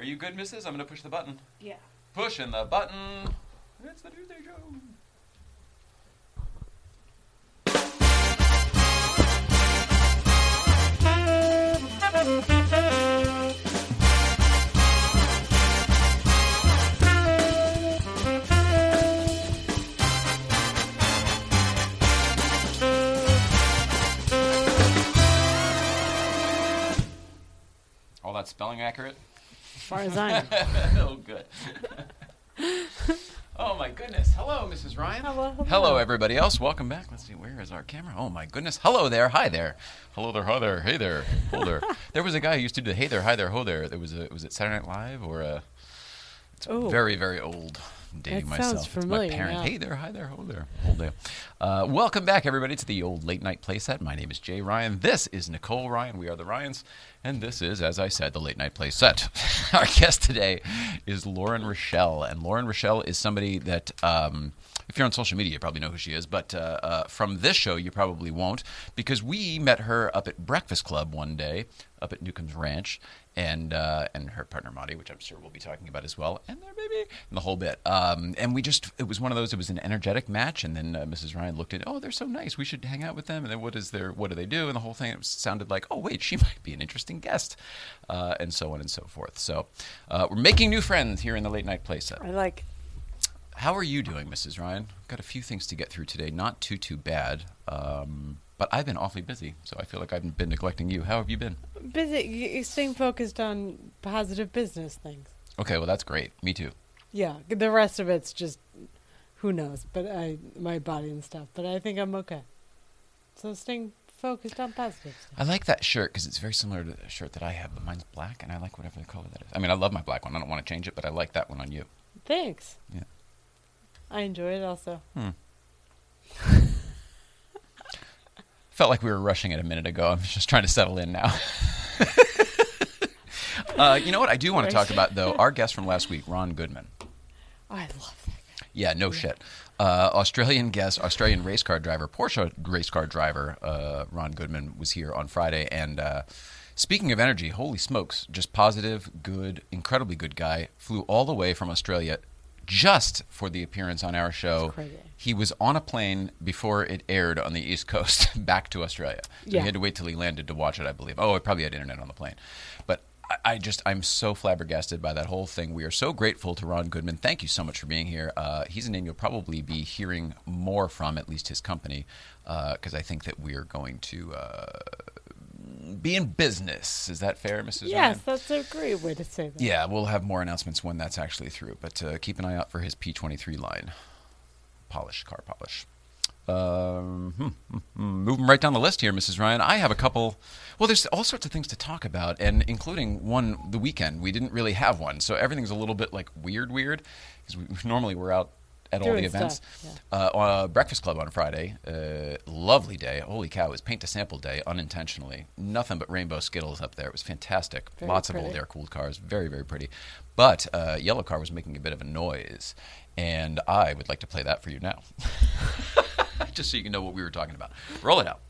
Are you good, missus? I'm going to push the button. Yeah. Pushing the button. It's the Tuesday Show. All that spelling accurate? As far as I know. oh, good. oh my goodness! Hello, Mrs. Ryan. Hello, hello. Hello, everybody else. Welcome back. Let's see, where is our camera? Oh my goodness! Hello there. Hi there. Hello there. Hi there. Hey there. Ho there. there was a guy who used to do the Hey there. Hi there. Ho there. There was a was it Saturday Night Live or a? It's Oh. very very old. Dating That myself. sounds It's my familiar, parents. yeah. Hey there. Hi there. Ho there. Ho there. Uh, welcome back, everybody, to the old late night playset. My name is Jay Ryan. This is Nicole Ryan. We are the Ryans. And this is, as I said, the late night play set. Our guest today is Lauren Rochelle. And Lauren Rochelle is somebody that, um, if you're on social media, you probably know who she is. But uh, uh, from this show, you probably won't because we met her up at Breakfast Club one day up at Newcomb's Ranch. And uh, and her partner Monty, which I'm sure we'll be talking about as well, and their baby, and the whole bit. Um, and we just, it was one of those. It was an energetic match, and then uh, Mrs. Ryan looked at, oh, they're so nice. We should hang out with them. And then what is their, what do they do? And the whole thing it sounded like, oh wait, she might be an interesting guest, uh, and so on and so forth. So uh, we're making new friends here in the late night playset. I like. How are you doing, Mrs. Ryan? I've got a few things to get through today. Not too too bad, um, but I've been awfully busy, so I feel like I've been neglecting you. How have you been? Busy. you- Staying focused on positive business things. Okay, well that's great. Me too. Yeah. The rest of it's just who knows, but I my body and stuff. But I think I'm okay. So staying focused on positive stuff. I like that shirt because it's very similar to the shirt that I have, but mine's black, and I like whatever the color that is. I mean, I love my black one. I don't want to change it, but I like that one on you. Thanks. Yeah. I enjoy it also. Felt like we were rushing it a minute ago. I'm just trying to settle in now. uh, you know what? I do want to talk about though. Our guest from last week, Ron Goodman. Oh, I love that. Yeah, no shit. Uh, Australian guest, Australian race car driver, Porsche race car driver, uh, Ron Goodman was here on Friday. And uh, speaking of energy, holy smokes, just positive, good, incredibly good guy. Flew all the way from Australia just for the appearance on our show. He was on a plane before it aired on the East Coast back to Australia. So Yeah. he had to wait till he landed to watch it, I believe. Oh, I probably had internet on the plane. But I, I just, I'm so flabbergasted by that whole thing. We are so grateful to Ron Goodman. Thank you so much for being here. Uh, he's a name you'll probably be hearing more from, at least his company, because I think that we are going to uh, be in business. Is that fair, Mrs. Ryan? Yes, that's a great way to say that. Yeah, we'll have more announcements when that's actually through. But uh, keep an eye out for his P23 line, polish car polish. Um, hmm, hmm, hmm. moving right down the list here, Mrs. Ryan. I have a couple. Well, there's all sorts of things to talk about, and including one the weekend. We didn't really have one, so everything's a little bit like weird, weird, because we, normally we're out at all the events. stuff, Uh, uh, Breakfast Club on Friday. Uh, lovely day. Holy cow! It was paint to sample day unintentionally. Nothing but rainbow Skittles up there. It was fantastic. Very Lots of old air cooled cars. Very very pretty. But uh, yellow car was making a bit of a noise, and I would like to play that for you now, just so you can know what we were talking about. Roll it out.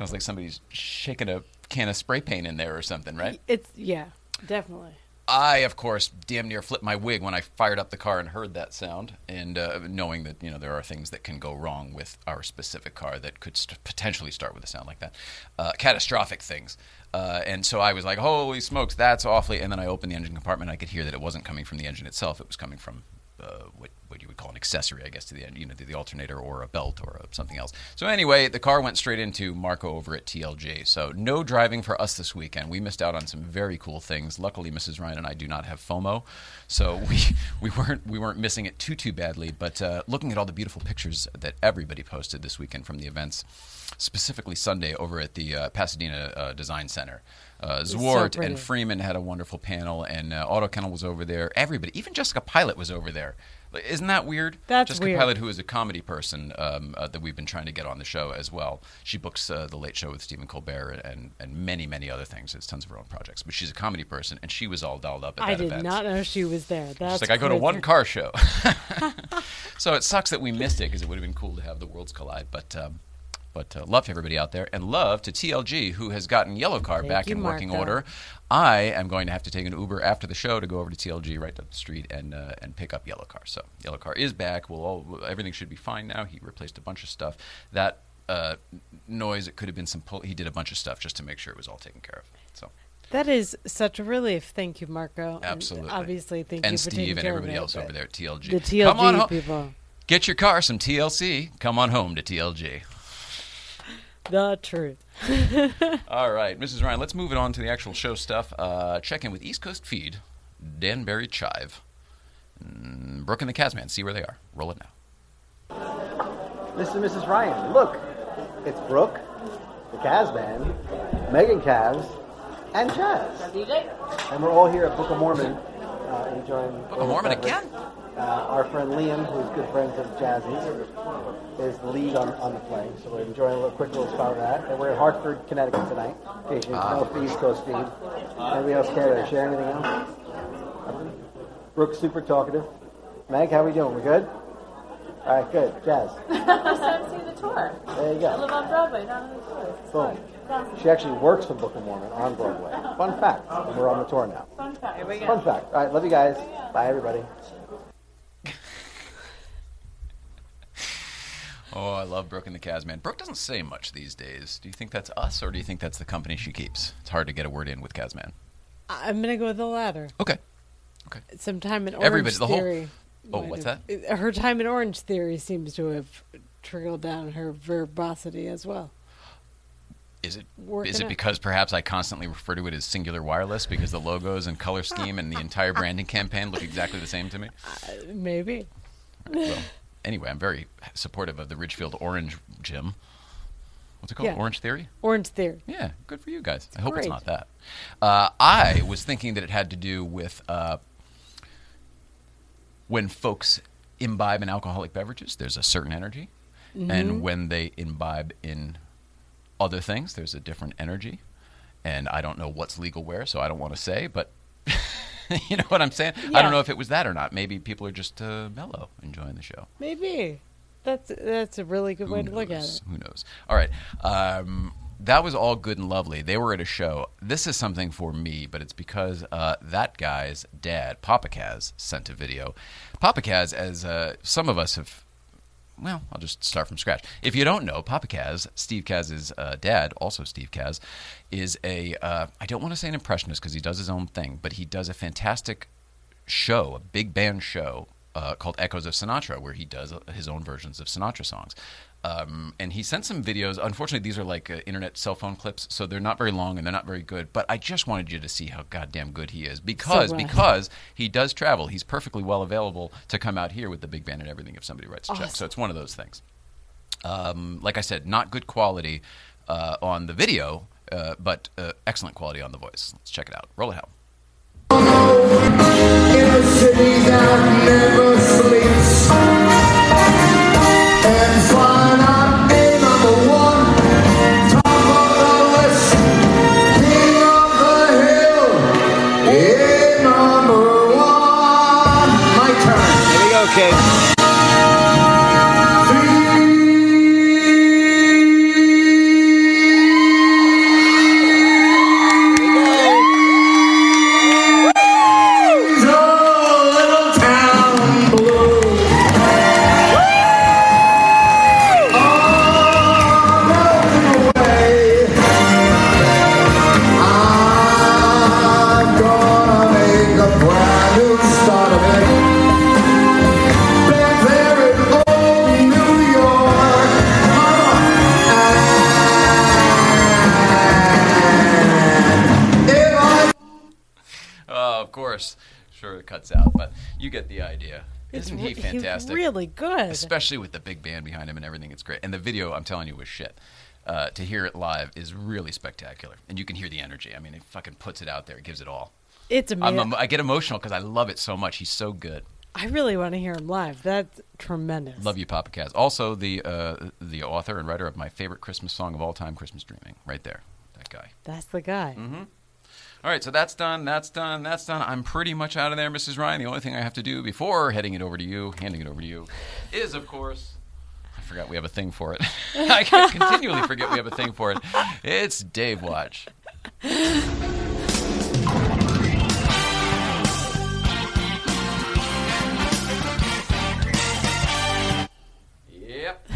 Sounds like somebody's shaking a can of spray paint in there or something, right? It's yeah, definitely. I, of course, damn near flipped my wig when I fired up the car and heard that sound, and uh, knowing that you know there are things that can go wrong with our specific car that could st- potentially start with a sound like that, uh, catastrophic things. Uh, and so I was like, "Holy smokes, that's awfully!" And then I opened the engine compartment. I could hear that it wasn't coming from the engine itself; it was coming from uh, what what you would call an accessory, I guess, to the end, you know, to the alternator or a belt or a, something else. So anyway, the car went straight into Marco over at TLG. So no driving for us this weekend. We missed out on some very cool things. Luckily, Mrs. Ryan and I do not have FOMO, so we we weren't we weren't missing it too too badly. But uh, looking at all the beautiful pictures that everybody posted this weekend from the events, specifically Sunday over at the uh, Pasadena uh, Design Center. Uh, Zwart pretty. and Freeman had a wonderful panel, and uh, Auto Kennel was over there. Everybody, even Jessica Pilot was over there. Isn't that weird? That's Jessica weird. Pilot, who is a comedy person um, uh, that we've been trying to get on the show as well. She books uh, the Late Show with Stephen Colbert and and many many other things. Has tons of her own projects, but she's a comedy person, and she was all dolled up at I that did event. not know she was there. That's She's like, I go to one car show. so it sucks that we missed it because it would have been cool to have the worlds collide. But um, but uh, love to everybody out there, and love to TLG who has gotten Yellow Car Thank back you, in working order. I am going to have to take an Uber after the show to go over to TLG right up the street and uh, and pick up Yellow Car. So Yellow Car is back. We'll all everything should be fine now. He replaced a bunch of stuff. That uh, noise it could have been some pull. He did a bunch of stuff just to make sure it was all taken care of. So That is such a relief. Thank you, Marco. And absolutely, obviously, thank and you for taking Steve and care of everybody it, else over there at TLG. The TLG Come on home. people. Get your car some TLC. Come on home to TLG. The truth. All right, Mrs. Ryan, let's move it on to the actual show stuff. Uh, check in with East Coast Feed, Danbury Chive, mm, Brooke and the Casman. See where they are. Roll it now. Mr. and Mrs. Ryan, look, it's Brooke, the Casman, Megan Cavs, and Jazz. And we're all here at Book of Mormon uh, enjoying. Book of Mormon again? Uh, our friend Liam, who's good friends of Jazzy's, is the lead on, on the play. So we're enjoying a little quick little spot of that. And we're in Hartford, Connecticut tonight. In case you didn't know, for East Coast feed. Anybody else care to share anything else? Nothing? Brooke's super talkative. Meg, how we doing? We good? All right, good. Jazz. First time seeing the tour. There you go. I live on Broadway, not on the tour. Boom. fun. She actually works for Book of Mormon on Broadway. Fun fact. We're on the tour now. Fun fact. Here we Fun fact. All right, love you guys. Bye, everybody. Oh, I love Brooke and the Casman. Brooke doesn't say much these days. Do you think that's us, or do you think that's the company she keeps? It's hard to get a word in with Casman. I'm gonna go with the latter. Okay. Okay. Some time in Orange Everybody- the whole- Theory. Oh, what's have- Her time in Orange Theory seems to have trickled down her verbosity as well. Is it Working is it because perhaps I constantly refer to it as Cingular Wireless because the logos and color scheme and the entire branding campaign look exactly the same to me? Uh, maybe. Well, anyway, I'm very supportive of the Ridgefield Orange Gym. What's it called? Yeah. Orange Theory? Orange Theory. Yeah, good for you guys. I hope great. it's not that. Uh, I was thinking that it had to do with uh, when folks imbibe in alcoholic beverages, there's a certain energy. Mm-hmm. And when they imbibe in other things, there's a different energy. And I don't know what's legal where, so I don't want to say, but you know what I'm saying? I don't know if it was that or not. Maybe people are just uh, mellow, enjoying the show. Maybe. That's that's a really good way Who to look at it. Who knows? All right. Um, that was all good and lovely. They were at a show. This is something for me, but it's because uh, that guy's dad, Papa Kaz, sent a video. Papa Kaz, as uh, some of us have. Well, I'll just start from scratch. If you don't know, Papa Kaz, Steve Kaz's uh, dad, also Steve Kaz, is a, uh, I don't want to say an impressionist because he does his own thing, but he does a fantastic show, a big band show uh, called Echoes of Sinatra, where he does uh, his own versions of Sinatra songs. Um, and he sent some videos. Unfortunately, these are like uh, internet cell phone clips, so they're not very long and they're not very good. But I just wanted you to see how goddamn good he is because glad. because he does travel. He's perfectly well available to come out here with the big band and everything if somebody writes a check. So it's one of those things. Um, like I said, not good quality uh, on the video, uh, but uh, excellent quality on the voice. Let's check it out. Roll it out. In Especially with the big band behind him and everything. It's great. And the video, I'm telling you, was shit. Uh, to hear it live is really spectacular. And you can hear the energy. I mean, he fucking puts it out there. It gives it all. It's I'm, amazing. I get emotional because I love it so much. He's so good. I really want to hear him live. That's tremendous. Love you, Papa Kaz. Also, the uh, the author and writer of my favorite Christmas song of all time, Christmas Dreaming. Right there, that guy. That's the guy. Mm-hmm. All right, so that's done. That's done. That's done. I'm pretty much out of there, Mrs. Ryan. The only thing I have to do before heading it over to you, handing it over to you, is of course. I forgot we have a thing for it. I continually forget we have a thing for it. It's Dave Watch. Yep.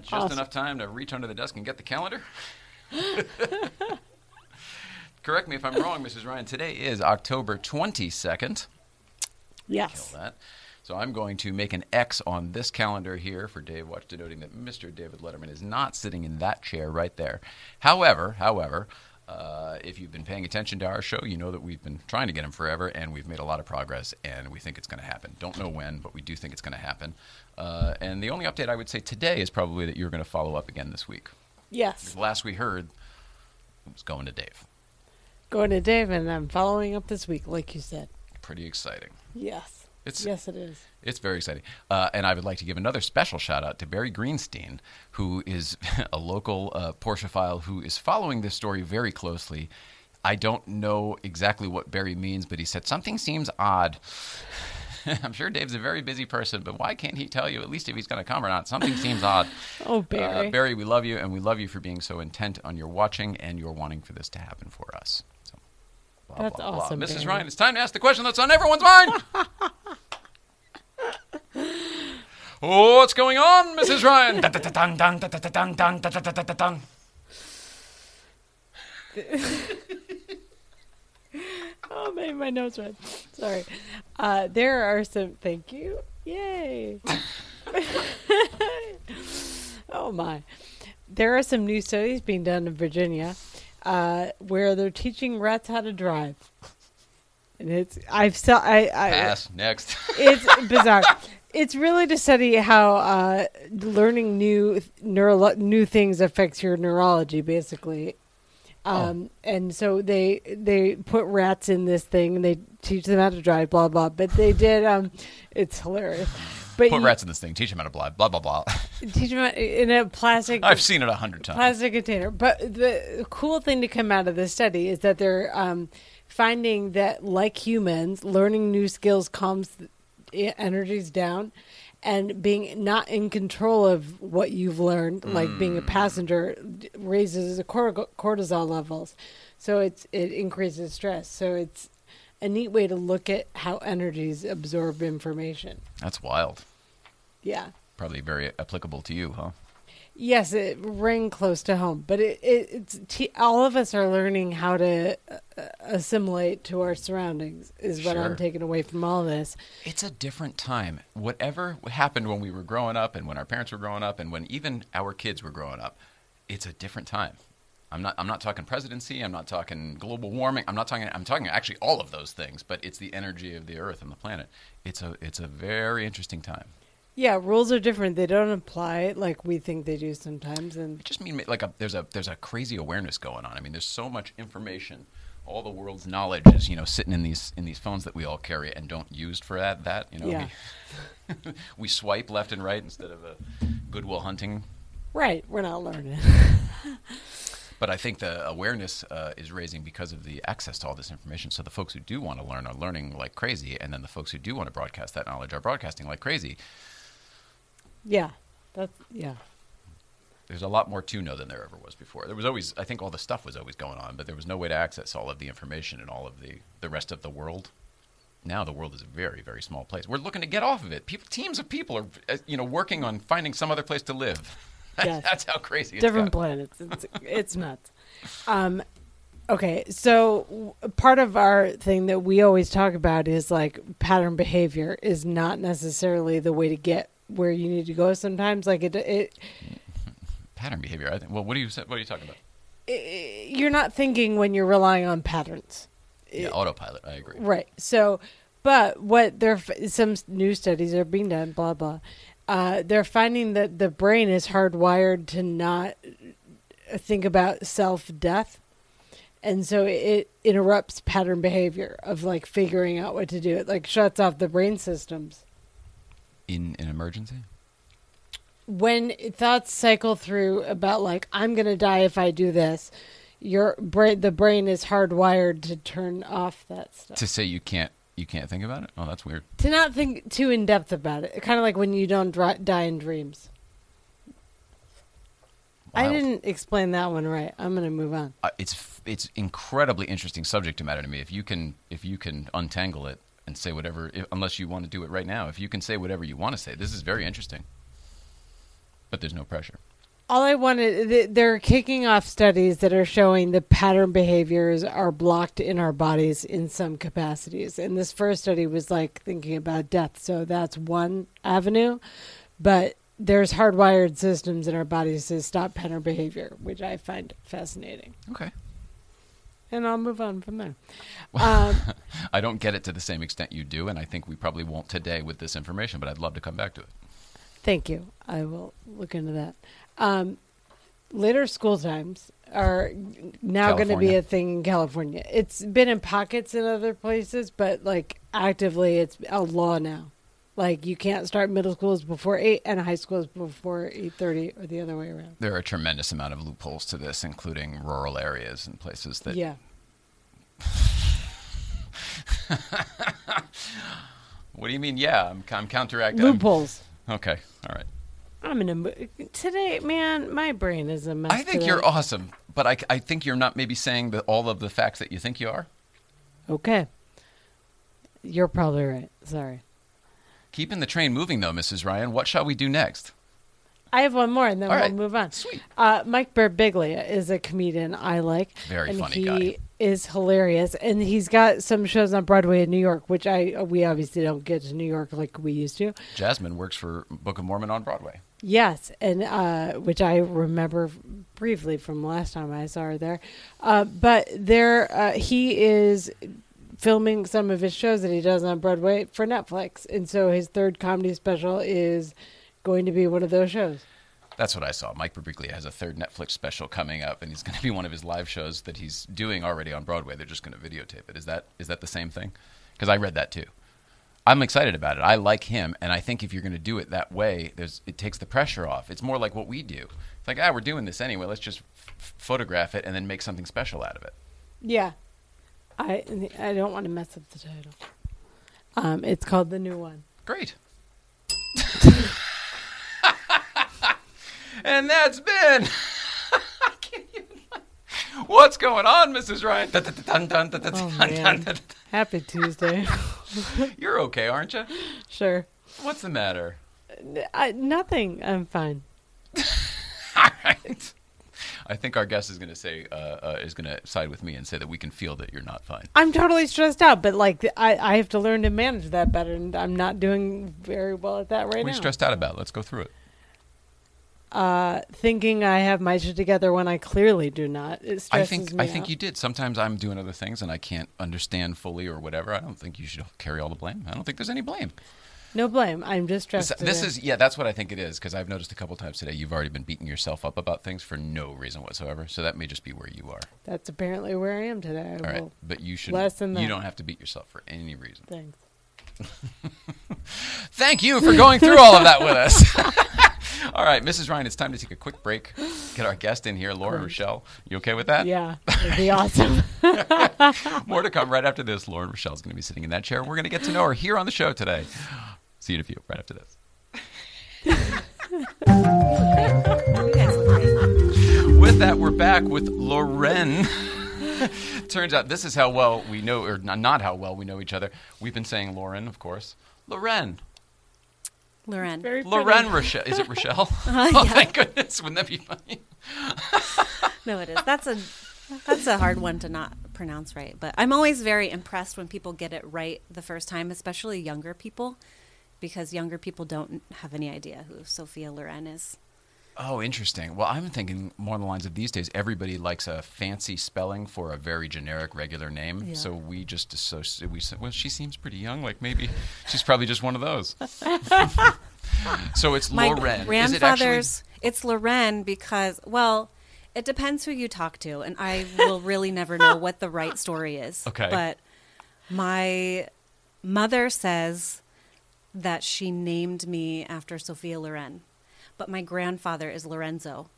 Just Awesome. enough time to reach under the desk and get the calendar. Correct me if I'm wrong, Mrs. Ryan. Today is October 22nd. Yes. Kill that. So I'm going to make an X on this calendar here for Dave Watch, denoting that Mr. David Letterman is not sitting in that chair right there. However, however, uh, if you've been paying attention to our show, you know that we've been trying to get him forever, and we've made a lot of progress, and we think it's going to happen. Don't know when, but we do think it's going to happen. Uh, and the only update I would say today is probably that you're going to follow up again this week. Yes. The last we heard it was going to Dave. Going to Dave, and I'm following up this week, like you said. Pretty exciting. Yes. It's yes, it is. It's very exciting. Uh, and I would like to give another special shout out to Barry Greenstein, who is a local uh, Porscheophile who is following this story very closely. I don't know exactly what Barry means, but he said something seems odd. I'm sure Dave's a very busy person, but why can't he tell you at least if he's going to come or not? Something seems odd. Oh, Barry. Uh, Barry, we love you, and we love you for being so intent on your watching and your wanting for this to happen for us blah, that's blah, awesome. Blah. Mrs. Ryan, it's time to ask the question that's on everyone's mind. oh, what's going on, Mrs. Ryan? oh, made my nose red. Sorry. Uh, there are some. Thank you. Yay. oh my. There are some new studies being done in Virginia uh, where they're teaching rats how to drive. And it's I've saw I, I Pass. Next. it's bizarre. It's really to study how uh, learning new neuro- new things affects your neurology, basically. Um, And so they they put rats in this thing and they teach them how to drive, blah blah. But they did. Um, it's hilarious. But Put you rats in this thing. Teach them how to blah blah blah blah. teach them in a plastic I've seen it a hundred times. plastic container. But the cool thing to come out of this study is that they're um, finding that, like humans, learning new skills calms the energies down, and being not in control of what you've learned, like being a passenger, raises the cortisol levels. So it's it increases stress. So it's a neat way to look at how energies absorb information. That's wild. Yeah. Probably very applicable to you, huh? Yes, it rang close to home, but it, it it's t- all of us are learning how to uh, assimilate to our surroundings. Is what Sure. I'm taking away from all this. It's a different time. Whatever happened when we were growing up and when our parents were growing up and when even our kids were growing up, it's a different time. I'm not I'm not talking presidency, I'm not talking global warming, I'm not talking I'm talking actually all of those things, but it's the energy of the earth and the planet. It's a it's a very interesting time. Yeah, rules are different. They don't apply like we think they do sometimes, and I just mean like a, there's a there's a crazy awareness going on. I mean, there's so much information. All the world's knowledge is you know sitting in these in these phones that we all carry and don't use for that. That you know, Yeah. we, we swipe left and right instead of a Goodwill Hunting. right, we're not learning. But I think the awareness uh, is raising because of the access to all this information. So the folks who do want to learn are learning like crazy, and then the folks who do want to broadcast that knowledge are broadcasting like crazy. yeah, that's yeah. there's a lot more to know than there ever was before. There was always, I think, all the stuff was always going on, but there was no way to access all of the information and all of the the rest of the world. Now the world is a very, very small place. We're looking to get off of it. People, teams of people are, uh, you know, working on finding some other place to live. Yes. That's how crazy it's different planets. It's it's nuts. Um, okay, so part of our thing that we always talk about is like pattern behavior is not necessarily the way to get where you need to go. Sometimes, like it, it, pattern behavior. I think. Well, what do you what are you talking about? it you're not thinking when you're relying on patterns. Yeah, autopilot. I agree. Right. So, but what there some new studies are being done. Blah blah. Uh, they're finding that the brain is hardwired to not think about self death. and so it interrupts pattern behavior of like figuring out what to do. It like shuts off the brain systems. In an emergency? when thoughts cycle through about like I'm going to die if I do this, your brain the brain is hardwired to turn off that stuff. To say you can't you can't think about it? Oh, that's weird. To not think too in depth about it. Kind of like when you don't dri- die in dreams. I didn't explain that one right. I'm going to move on. Uh, it's it's incredibly interesting subject matter to me. If you can if you can untangle it and say whatever, i unless you want to do it right now, if you can say whatever you want to say, this is very interesting. But there's no pressure. All I wanted, th- they're kicking off studies that are showing the pattern behaviors are blocked in our bodies in some capacities. And this first study was like thinking about death. So that's one avenue. But there's hardwired systems in our bodies to stop pattern behavior, which I find fascinating. Okay. And I'll move on from there. Um, I don't get it to the same extent you do, and I think we probably won't today with this information. But I'd love to come back to it. Thank you. I will look into that. Um, later school times are now going to be a thing in California. It's been in pockets in other places, but like actively, it's a law now. Like you can't start middle schools before eight and high schools before eight thirty, or the other way around. There are a tremendous amount of loopholes to this, including rural areas and places that. yeah, What do you mean? Yeah, I'm, I'm counteracting. I'm- loopholes. Okay, all right. I'm in a today, man. My brain is a mess. I think today. you're awesome, but I, I think you're not maybe saying the, all of the facts that you think you are. okay. You're probably right. Sorry. Keeping the train moving, though, Mrs. Ryan. What shall we do next? I have one more, and then All we'll right. move on. Sweet. Uh, Mike Birbiglia is a comedian I like. Very and funny he guy. is hilarious, and he's got some shows on Broadway in New York, which I we obviously don't get to New York like we used to. Jasmine works for Book of Mormon on Broadway. Yes, and uh, which I remember briefly from last time I saw her there. Uh, but there, uh, he is filming some of his shows that he does on Broadway for Netflix, and so his third comedy special is going to be one of those shows. That's what I saw. Mike Birbiglia has a third Netflix special coming up, and he's going to be one of his live shows that he's doing already on Broadway. They're just going to videotape it. Is that is that the same thing? Because I read that too. I'm excited about it. I like him, and I think if you're going to do it that way, there's it takes the pressure off. It's more like what we do. It's like ah, we're doing this anyway. Let's just f- photograph it and then make something special out of it. Yeah, I I don't want to mess up the title. Um, it's called the new one. Great. and that's been. I can't even- What's going on, Mrs. Ryan? Oh man, happy Tuesday. You're okay, aren't you? sure. What's the matter? I, nothing. I'm fine. All right. I think our guest is going to say uh, uh, is going to side with me and say that we can feel that you're not fine. I'm totally stressed out, but like I, I have to learn to manage that better, and I'm not doing very well at that right What are now. you stressed out about? Let's go through it. Uh, thinking I have my shit together when I clearly do not. It I think me I think you did. Sometimes I'm doing other things and I can't understand fully or whatever. I don't think you should carry all the blame. I don't think there's any blame. No blame. I'm just This, stressed. this today. is yeah, that's what I think it is because I've noticed a couple times today you've already been beating yourself up about things for no reason whatsoever. So that may just be where you are. That's apparently where I am today. I All right, but you should less than you don't have to beat yourself for any reason. Thanks. Thank you for going through all of that with us. all right, Mrs. Ryan, it's time to take a quick break. Get our guest in here, Laura Rochelle. You okay with that? Yeah, it'd be awesome. More to come right after this. Lauren Rochelle's going to be sitting in that chair. We're going to get to know her here on the show today. See you in a few right after this. With that, we're back with Loren. Turns out this is how well we know, or not how well we know each other. We've been saying Lauren, of course. Loren. Loren. Very Loren. Rochelle. Is it Rochelle? Uh, oh, yeah. thank goodness. Wouldn't that be funny? No, it is. That's a that's a hard one to not pronounce right. But I'm always very impressed when people get it right the first time, especially younger people, because younger people don't have any idea who Sophia Loren is. Oh, interesting. Well, I'm thinking more on the lines of these days. Everybody likes a fancy spelling for a very generic, regular name. Yeah. So we just associate. We well, she seems pretty young. Like maybe she's probably just one of those. so it's My Loren. Is it actually? it's Loren because well, It depends who you talk to, and I will really never know what the right story is. Okay. But my mother says that she named me after Sophia Loren, but my grandfather is Lorenzo.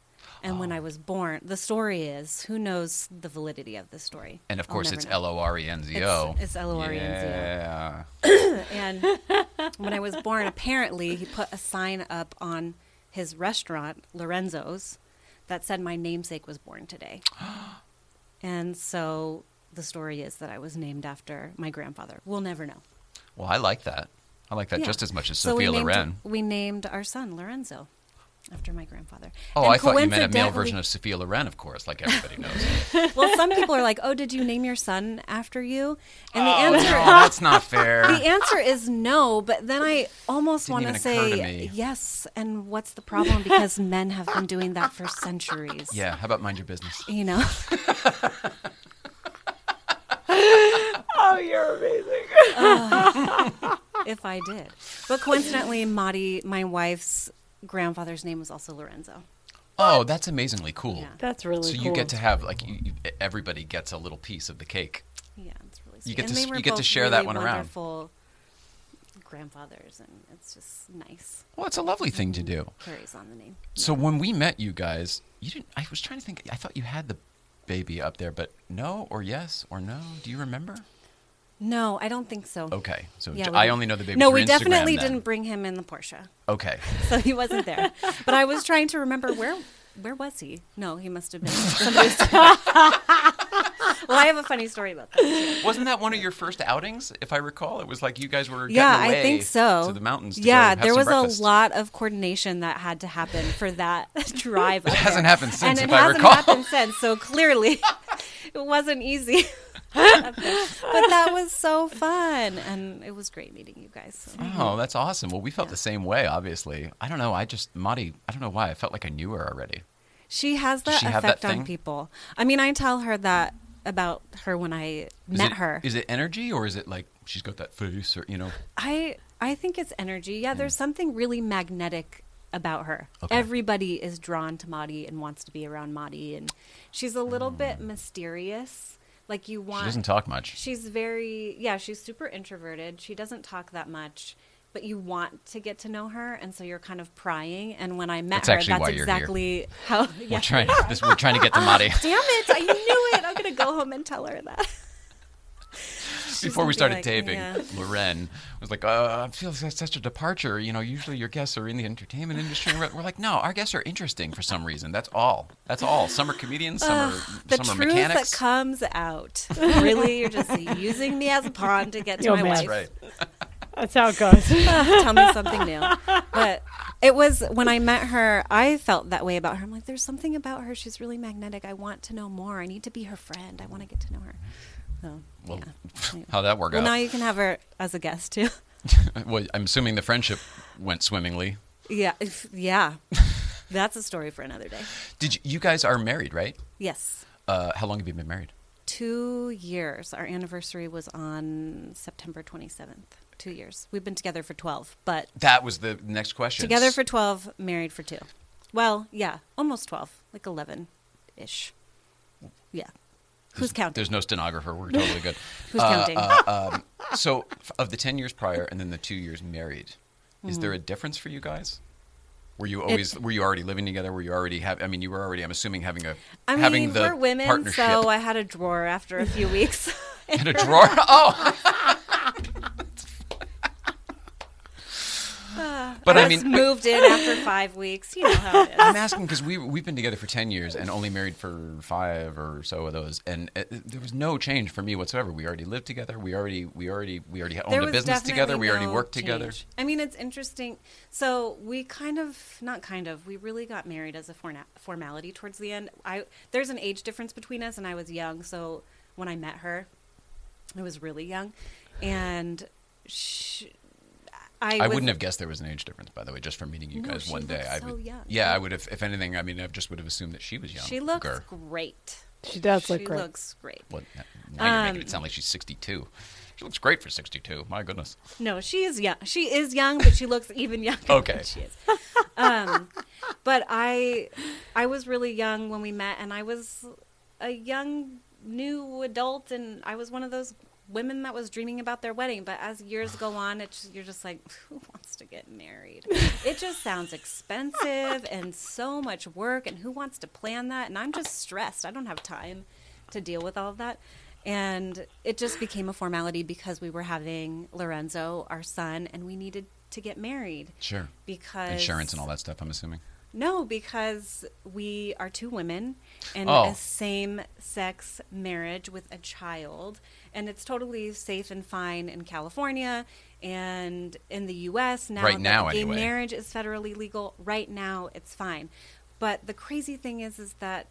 And when I oh. was born, the story is who knows the validity of this story? And of course, it's. L O R E N Z O. It's- it's L-O-R-E-N-Z-O. Yeah. And when I was born, apparently he put a sign up on his restaurant, Lorenzo's, that said my namesake was born today. And so the story is that I was named after my grandfather. We'll never know. Well, I like that. I like that Yeah. just as much as So we Sophia named- Loren. We named our son Lorenzo after my grandfather. Oh, And I thought you meant a male version of Sophia Loren, of course, like everybody knows. Well, some people are like, "Oh, did you name your son after you?" And the oh, answer no, that's not fair. The answer is no, but then I almost want to even occur to say yes. And what's the problem? Because men have been doing that for centuries. yeah, how about mind your business? You know? Oh, you're amazing. if I did. But coincidentally, Madi, my wife's grandfather's name was also Lorenzo. Oh, that's amazingly cool. Yeah. That's really cool. so cool. you get to have like you, you, everybody gets a little piece of the cake. Yeah, it's really You get and to they were you get to both share that really one around. Wonderful grandfathers, and it's just nice. Well, it's a lovely thing to mm-hmm. do. Carries on the name. So when we met you guys, you didn't. I was trying to think. I thought you had the baby up there, but no, or yes, or no. Do you remember? No, I don't think so. Okay, so Yeah, I only know the baby. No, we definitely didn't bring him in the Porsche. Okay, so he wasn't there. but I was trying to remember where where was he? No, he must have been. well, I have a funny story about that. wasn't that one of your first outings? If I recall, it was like you guys were. Yeah, getting I think so. To the mountains. To yeah, there was breakfast. a lot of coordination that had to happen for that drive. It hasn't there. happened since, and if it I hasn't recall. happened since. So clearly, it wasn't easy. but that was so fun, and it was great meeting you guys. So. Oh, that's awesome. Well, we felt Yeah. the same way. Obviously, I don't know. I just Madi. I don't know why. I felt like I knew her already. She has that she have that effect on people. I mean, I tell her that about her when I Is met it, her. Is it energy or is it like she's got that face or you know? I I think it's energy. Yeah, there's hmm. something really magnetic about her. Okay. Everybody is drawn to Maudie and wants to be around Maudie, and she's a little bit hmm. mysterious. Like you want. She doesn't talk much. She's very yeah. She's super introverted. She doesn't talk that much. But you want to get to know her, and so you're kind of prying. And when I met That's her, that's why you're here. exactly how. We're trying. this, we're trying to get to Madi. Damn it! I knew it. I'm gonna go home and tell her that. She's Before we started like, taping, yeah. Loren was like, uh, "I feel like such a departure. You know, usually your guests are in the entertainment industry." And we're, we're like, "No, our guests are interesting for some reason. That's all. That's all. Some are comedians, some are the some are truth mechanics." that comes out. really, you're just using me as a pawn to get to Yo, my man. wife. That's right. That's how it goes. Tell me something new. But it was when I met her, I felt that way about her. I'm like, there's something about her. She's really magnetic. I want to know more. I need to be her friend. I want to get to know her. So, Well, yeah. how'd that work Well, out? now you can have her as a guest too. well, I'm assuming the friendship went swimmingly. yeah, if, yeah. That's a story for another day. Did you, you guys are married, right? Yes. Uh, how long have you been married? Two years. Our anniversary was on September 27th. Two years. We've been together for 12, but That was the next question. together for 12, married for two. Well, yeah, almost 12, like 11 ish. Yeah. Who's counting? There's no stenographer. We're totally good. Who's Uh, counting? uh, um, so, f- of the 10 years prior and then the two years married, is there a difference for you guys? Were you always were you already living together? Were you already have? I mean, you were already. I'm assuming having a I mean, having the we're women, partnership so I had a drawer after a few weeks. in a drawer. Oh, Uh, but I just mean, moved in after five weeks. You know how it is. I'm asking because we we've been together for ten years and only married for five or so of those, and it, there was no change for me whatsoever. We already lived together. We already we already we already owned a business together. We already no worked together. I mean, it's interesting. So we kind of, not kind of, we really got married as a forna- formality towards the end. I there's an age difference between us, and I was young. So when I met her, I was really young, and sh I, I was- wouldn't have guessed there was an age difference, by the way, just from meeting you No, guys she one day. looks I so would, young. yeah, I would have. If anything, I mean, I just would have assumed that she was young. She looks great. She does look she great. looks great. What? Now you're making Um, it sound like she's 62. She looks great for 62. My goodness. No, she is young. She is young, but she looks even younger. Okay. than she is. Um, but I, I was really young when we met, and I was a young new adult, and I was one of those women that was dreaming about their wedding. But as years go on, it's you're just like, who wants to get married? It just sounds expensive and so much work, and who wants to plan that? And I'm just stressed. I don't have time to deal with all of that. And it just became a formality because we were having Lorenzo, our son, and we needed to get married Sure. because Insurance and all that stuff, I'm assuming. No, because we are two women in Oh. a same-sex marriage with a child, and it's totally safe and fine in California and in the U.S. now. Right now, gay anyway. marriage is federally legal. Right now, it's fine. But the crazy thing is, is that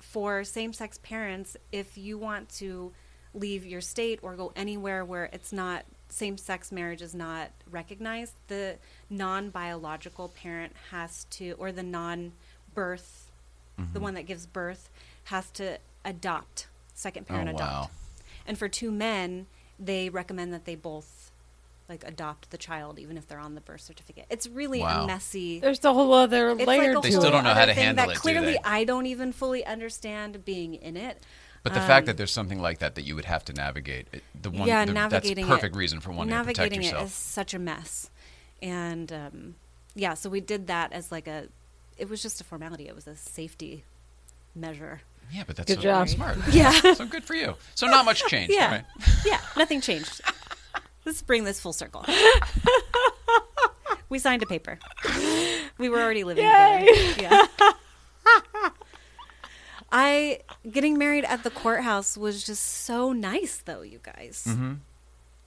for same-sex parents, if you want to leave your state or go anywhere where it's not same-sex marriage is not recognized, the non-biological parent has to, or the non-birth, Mm-hmm. the one that gives birth, has to adopt. Second parent Oh, adopt. wow. And for two men, they recommend that they both like adopt the child, even if they're on the birth certificate. It's really Wow. a messy. There's a whole other It's layer like a They still whole don't know how other to thing handle that it, do Clearly, they? I don't even fully understand being in it. But the Um, fact that there's something like that that you would have to navigate, the one, yeah, the, navigating that's perfect it, reason for wanting to protect yourself. it is such a mess, and um, yeah, so we did that as like a. It was just a formality. It was a safety measure. Yeah, but that's Good so job. smart. Yeah. so good for you. So not much changed. Yeah, Right? yeah, nothing changed. Let's bring this full circle. we signed a paper. We were already living Yay. together. Yeah. I getting married at the courthouse was just so nice, though. You guys, Mm-hmm.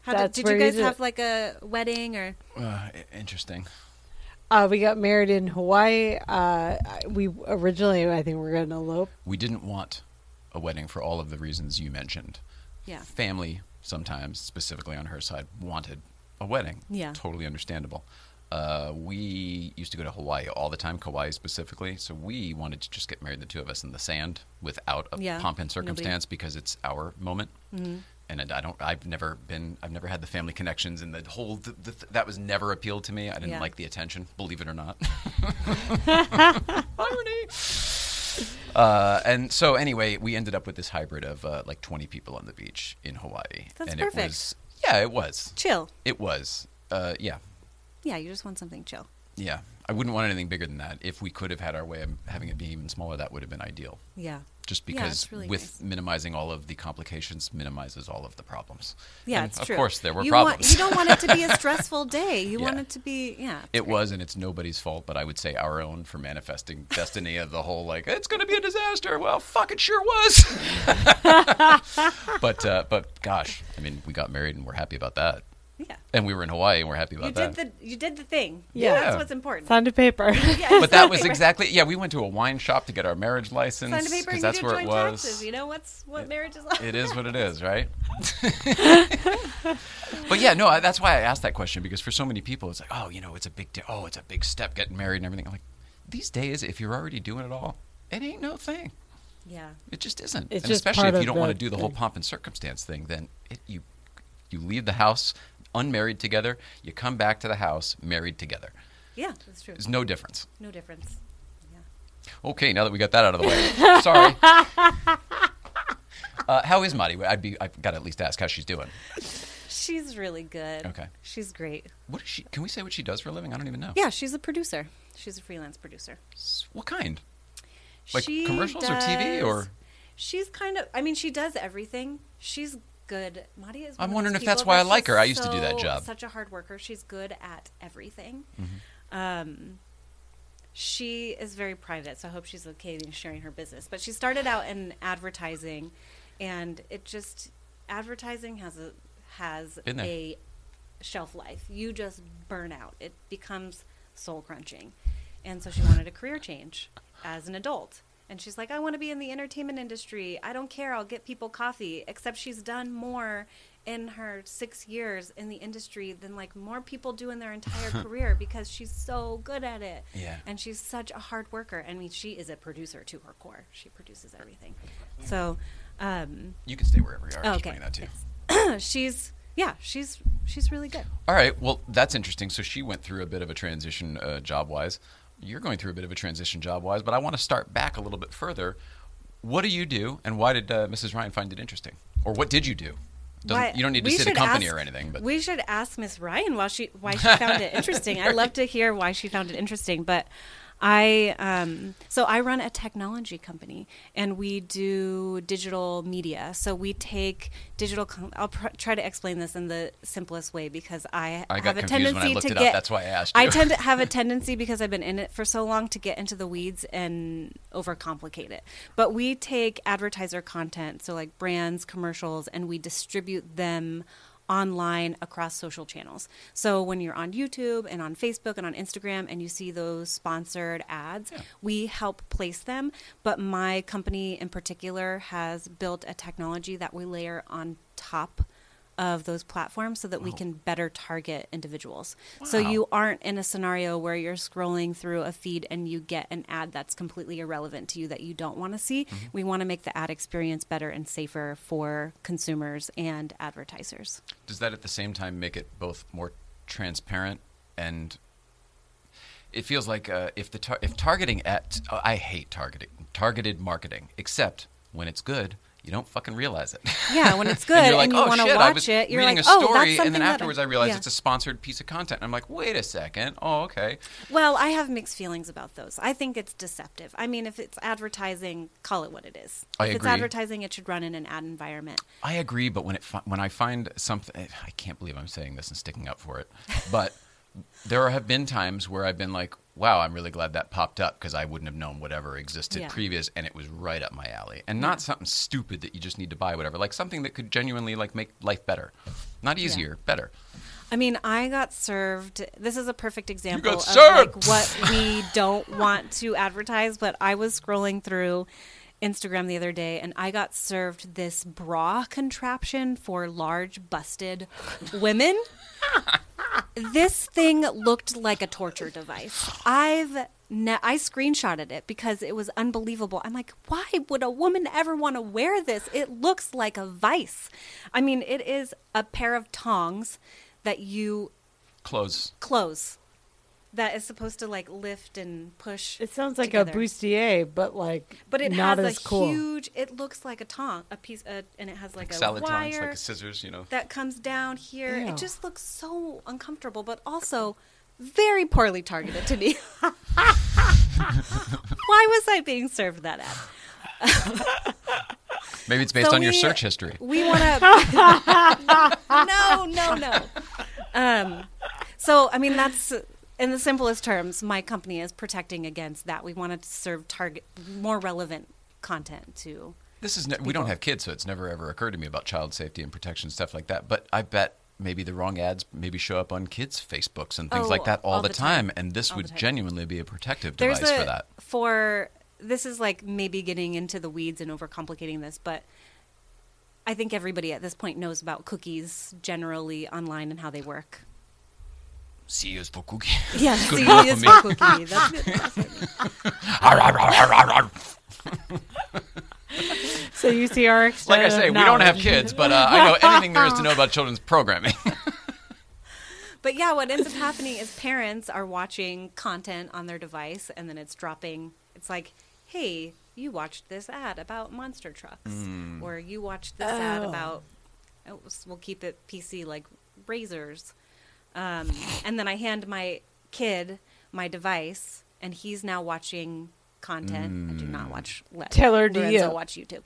How did, That's did where you you guys did have like a wedding or? Uh, interesting. Uh, we got married in Hawaii. Uh, we originally, I think, we were going to elope. We didn't want a wedding for all of the reasons you mentioned. Yeah. Family, sometimes, specifically on her side, wanted a wedding. Yeah. Totally understandable. Uh, we used to go to Hawaii all the time, Kauai specifically. So we wanted to just get married, the two of us, in the sand without a Yeah, pomp and nobody- circumstance because it's our moment. Mm-hmm. And I don't. I've never been. I've never had the family connections, and the whole. The, the, that was never appealed to me. I didn't Yeah. like the attention, believe it or not. Irony. Uh, and so anyway, we ended up with this hybrid of uh, like 20 people on the beach in Hawaii. That's and perfect. It was, yeah, it was. Chill. It was. Uh, yeah, Yeah, you just want something chill. yeah. I wouldn't want anything bigger than that. If we could have had our way of having it be even smaller, that would have been ideal. Yeah. Just because it's really with nice. minimizing all of the complications minimizes all of the problems. Yeah, And it's of true. course, there were you problems. Want, you don't want it to be a stressful day. You want it to be, yeah. It great. was, and it's nobody's fault, but I would say our own for manifesting destiny of the whole like it's going to be a disaster. Well, fuck, it sure was. but uh, but gosh, I mean, we got married and we're happy about that, Yeah. and we were in Hawaii and we're happy about You about did that. the you did the thing. Yeah. That's what's important. Signed a paper. Yeah, but that was paper. exactly yeah. We went to a wine shop to get our marriage license Signed a paper and that's did where it was. taxes. You know what's what marriage is like. It is what it is, right? but yeah, no, I- that's why I asked that question because for so many people, it's like, oh, you know, it's a big, di- oh, it's a big step getting married and everything. I'm like, these days, if you're already doing it all, it ain't no thing. Yeah. It just isn't. It's and just especially part if you don't want to do the whole pomp and circumstance thing, then it, you you leave the house unmarried together, you come back to the house married together. Yeah, that's true. There's no difference. No difference. Yeah. Okay, now that we got that out of the way, sorry. Uh, how is Madi? I'd be. I've got to at least ask how she's doing. She's really good. Okay. She's great. What is she? Can we say what she does for a living? I don't even know. Yeah, she's a producer. She's a freelance producer. S- What kind? Like commercials or TV or- She's kind of. I mean, she does everything. She's good. Madi is. one I'm wondering if that's why I like her. I used to do that job. Such a hard worker. She's good at everything. Mm-hmm. Um, she is very private, so I hope she's okay in sharing her business. But she started out in advertising, and it just advertising has a has a shelf life. You just burn out. It becomes soul crunching. And so she wanted a career change as an adult. And she's like, I want to be in the entertainment industry. I don't care. I'll get people coffee. Except she's done more in her six years in the industry than like more people do in their entire career because she's so good at it. Yeah. And she's such a hard worker. I mean, she is a producer to her core. She produces everything. So, um, You can stay wherever you are. Oh, okay. that too. Yes. she's yeah, she's she's really good. All right. Well, that's interesting. So she went through a bit of a transition uh, job wise. You're going through a bit of a transition job wise, but I want to start back a little bit further. What do you do, and why did uh, Mrs. Ryan find it interesting, or what did you do? You don't need to we say the company ask- or anything, but we should ask Miss Ryan why she why she found it interesting. I'd love to hear why she found it interesting. But I um, so I run a technology company and we do digital media. So we take digital. con- I'll pr- try to explain this in the simplest way because I, I have a confused when I tendency to it up. get. That's why I asked I tend to have a tendency because I've been in it for so long to get into the weeds and overcomplicate it. But we take advertiser content, so like brands, commercials, and we distribute them online across social channels. So when you're on YouTube and on Facebook and on Instagram and you see those sponsored ads, we help place them. But my company in particular has built a technology that we layer on top of those platforms so that we can better target individuals. So you aren't in a scenario where you're scrolling through a feed and you get an ad that's completely irrelevant to you that you don't want to see. We want to make the ad experience better and safer for consumers and advertisers. does that at the same time make it both more transparent and it feels like uh, if the tar- if targeting at uh, I hate targeting targeted marketing except when it's good you don't fucking realize it. Yeah, when it's and good you're like, and you oh want to shit, I watch was it, you're reading like, a oh, story, that's and then that I- afterwards I, realize yeah. it's a sponsored piece of content. And I'm like, wait a second, oh okay. Well, I have mixed feelings about those. I think it's deceptive. I mean, if it's advertising, call it what it is. I if agree. it's advertising, it should run in an ad environment. I agree, but when it fi- when I find something, eh, I can't believe I'm saying this and sticking up for it, but there have been times where I've been like, "Wow, I'm really glad that popped up because I wouldn't have known whatever existed Yeah. previous, and it was right up my alley." And not something stupid that you just need to buy, whatever, like something that could genuinely like make life better, not easier, better. I mean, I got served. This is a perfect example of like what we don't want to advertise. But I was scrolling through Instagram the other day, and I got served this bra contraption for large busted women. this thing looked like a torture device. I've ne- I screenshotted it because it was unbelievable. I'm like, why would a woman ever want to wear this? It looks like a vice. I mean, it is a pair of tongs that you Clothes. close that is supposed to like lift and push. It sounds like together. a bustier, but like But it not has as a cool. huge. It looks like a tong, a piece, uh, and it has like, Like a salad wire tongs, like a scissors, you know. that comes down here. Ew. It just looks so uncomfortable, but also very poorly targeted to me. Why was I being served that ad? Maybe it's based So on your search history. We want to. no, no, no. Um, so, I mean, that's in the simplest terms. My company is protecting against that. We want to serve target more relevant content to. This is ne- we don't have kids, so it's never ever occurred to me about child safety and protection stuff like that. But I bet maybe the wrong ads maybe show up on kids' Facebooks and things Oh, like that all, all the, the time, time. and this All would genuinely be a protective There's device a for that. for this is like maybe getting into the weeds and overcomplicating this, but I think everybody at this point knows about cookies generally online and how they work. C is for cookie. Yeah, Good see, enough for me. for cookie. That's good. That's. So you see our like I say, we don't have kids, but uh, I know anything there is to know about children's programming. But yeah, what ends up happening is parents are watching content on their device and then it's dropping. It's like, hey, you watched this ad about monster trucks. Mm. Or you watched this ad Oh. about, oh, we'll keep it PC, like razors. Um, and then I hand my kid my device and he's now watching content. I do Mm. not watch let Tailored to Lorenzo you. watch YouTube.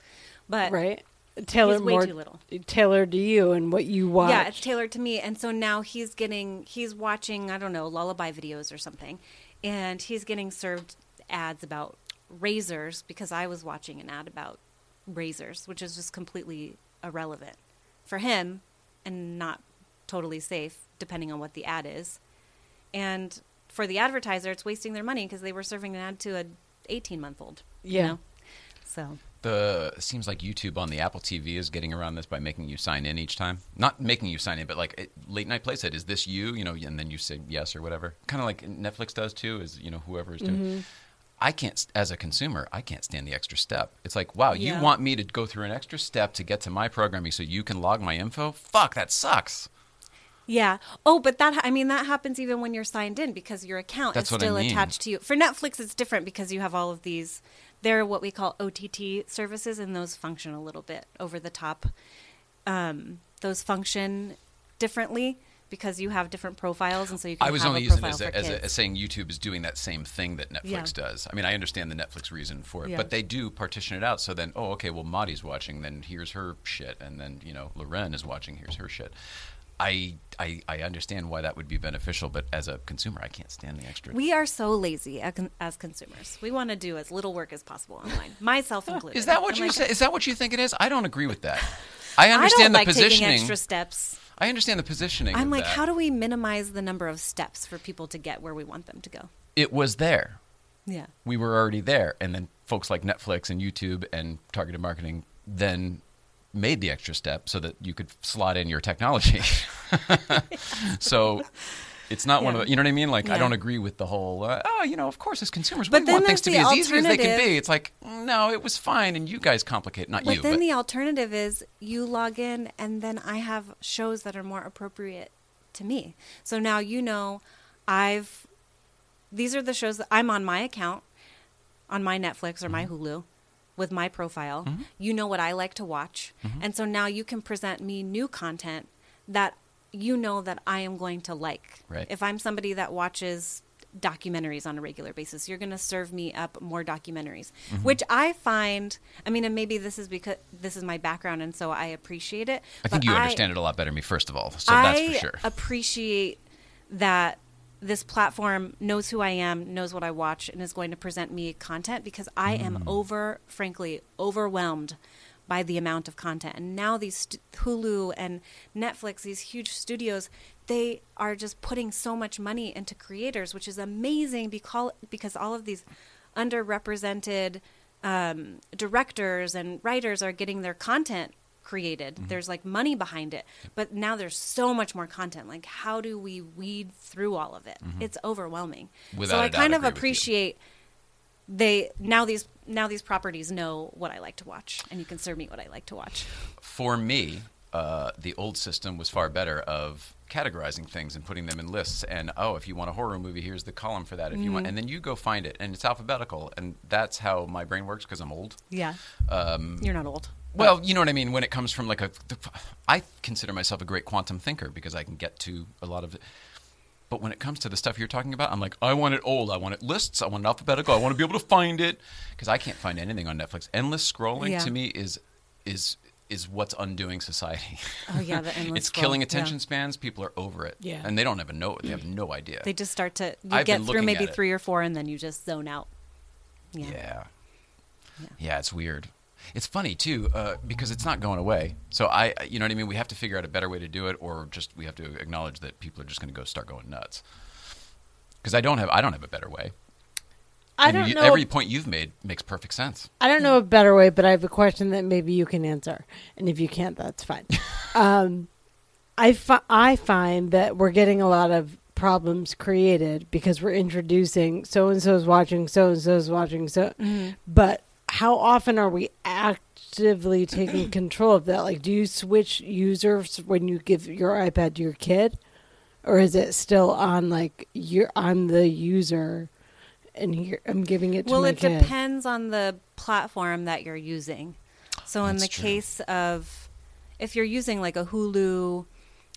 But right? Tailored he's way more too little. tailored to you and what you watch. Yeah, it's tailored to me. And so now he's getting, he's watching, I don't know, lullaby videos or something. And he's getting served ads about razors because I was watching an ad about razors, which is just completely irrelevant for him and not totally safe, depending on what the ad is. And for the advertiser, it's wasting their money because they were serving an ad to an 18 month old. Yeah. You know? So. the it seems like YouTube on the Apple TV is getting around this by making you sign in each time. Not making you sign in, but like it, late night play said, is this you? You know, and then you say yes or whatever. Kind of like Netflix does too. Is you know whoever is doing. Mm-hmm. I can't, as a consumer, I can't stand the extra step. It's like, wow, Yeah. you want me to go through an extra step to get to my programming so you can log my info? Fuck, that sucks. Yeah. Oh, but that I mean that happens even when you're signed in because your account That's is what I still mean. attached to you. For Netflix, it's different because you have all of these. They're what we call OTT services, and those function a little bit over the top. Um, those function differently because you have different profiles, and so you can. I was have only a using it as, a, as, a, as saying YouTube is doing that same thing that Netflix Yeah. does. I mean, I understand the Netflix reason for it, Yeah. but they do partition it out. So then, oh, okay, well, Maudie's watching, then here's her shit, and then you know, Loren is watching, here's her shit. I, I I understand why that would be beneficial, but as a consumer, I can't stand the extra. We are so lazy as, consumers. We want to do as little work as possible online, myself included. is that what I'm you like, say? Is that what you think it is? I don't agree with that. I I understand don't the like positioning. extra steps. I understand the positioning. I'm like, that. how do we minimize the number of steps for people to get where we want them to go? it was there? Yeah. we were already there. And then folks like Netflix and YouTube and targeted marketing then made the extra step so that you could slot in your technology. so it's not one of the, you know what I mean? Like, I don't agree with the whole, uh, oh, you know, of course, as consumers, But we want things to be as easy as they can be. It's like, no, it was fine. And you guys complicate, not But you. then but then the alternative is you log in and then I have shows that are more appropriate to me. So now you know I've these are the shows that I'm on my account on my Netflix or my Mm-hmm. Hulu with my profile. You know what I like to watch. Mm-hmm. And so now you can present me new content that you know that I am going to like. Right. If I'm somebody that watches documentaries on a regular basis, you're going to serve me up more documentaries, Mm-hmm. which I find, I mean, and maybe this is because this is my background and so I appreciate it. I think you understand it a lot better than me, first of all. So that's for sure. appreciate that this platform knows who I am, knows what I watch, and is going to present me content because I Mm. am over, frankly, overwhelmed by the amount of content. And now these st- Hulu and Netflix, these huge studios, they are just putting so much money into creators, which is amazing because because all of these underrepresented um, directors and writers are getting their content created. Mm-hmm. There's like money behind it, but now there's so much more content. Like, how do we weed through all of it? It's overwhelming. Mm-hmm. Without so I kind of you. appreciate they now these now these properties know what I like to watch, and you can serve me what I like to watch. for me, uh, the old system was far better of categorizing things and putting them in lists. And oh, if you want a horror movie, here's the column for that. If you Mm-hmm. want, and then you go find it, and it's alphabetical, and that's how my brain works because I'm old. Yeah, Um, you're not old. Well, you know what I mean. When it comes from like a, I consider myself a great quantum thinker because I can get to a lot of. But when it comes to the stuff you're talking about, I'm like, I want it old. I want it lists. I want it alphabetical. I want to be able to find it because I can't find anything on Netflix. Endless scrolling Yeah. to me is is is what's undoing society. Oh yeah, the endless. it's scroll. killing Yeah. attention spans. People are over it. Yeah. And they don't even know. It. They have no idea. They just start to you I've get through maybe three or four, and then you just zone out. Yeah. yeah. Yeah. Yeah, it's weird. It's funny too uh, because it's not going away. So I, you know what I mean. We have to figure out a better way to do it, or just we have to acknowledge that people are just going to go start going nuts. Because I don't have, I don't have a better way. I And don't you- know. Every point you've made makes perfect sense. I don't know a better way, but I have a question that maybe you can answer, and if you can't, that's fine. um, I fi- I find that we're getting a lot of problems created because we're introducing so and so's watching, so and so's watching, so. But how often are we actively taking control of that? Like, do you switch users when you give your iPad to your kid, or is it still on like you're I'm the user? And here I'm giving it to Well, my it kid. depends on the platform that you're using. So in the true. case of if you're using like a Hulu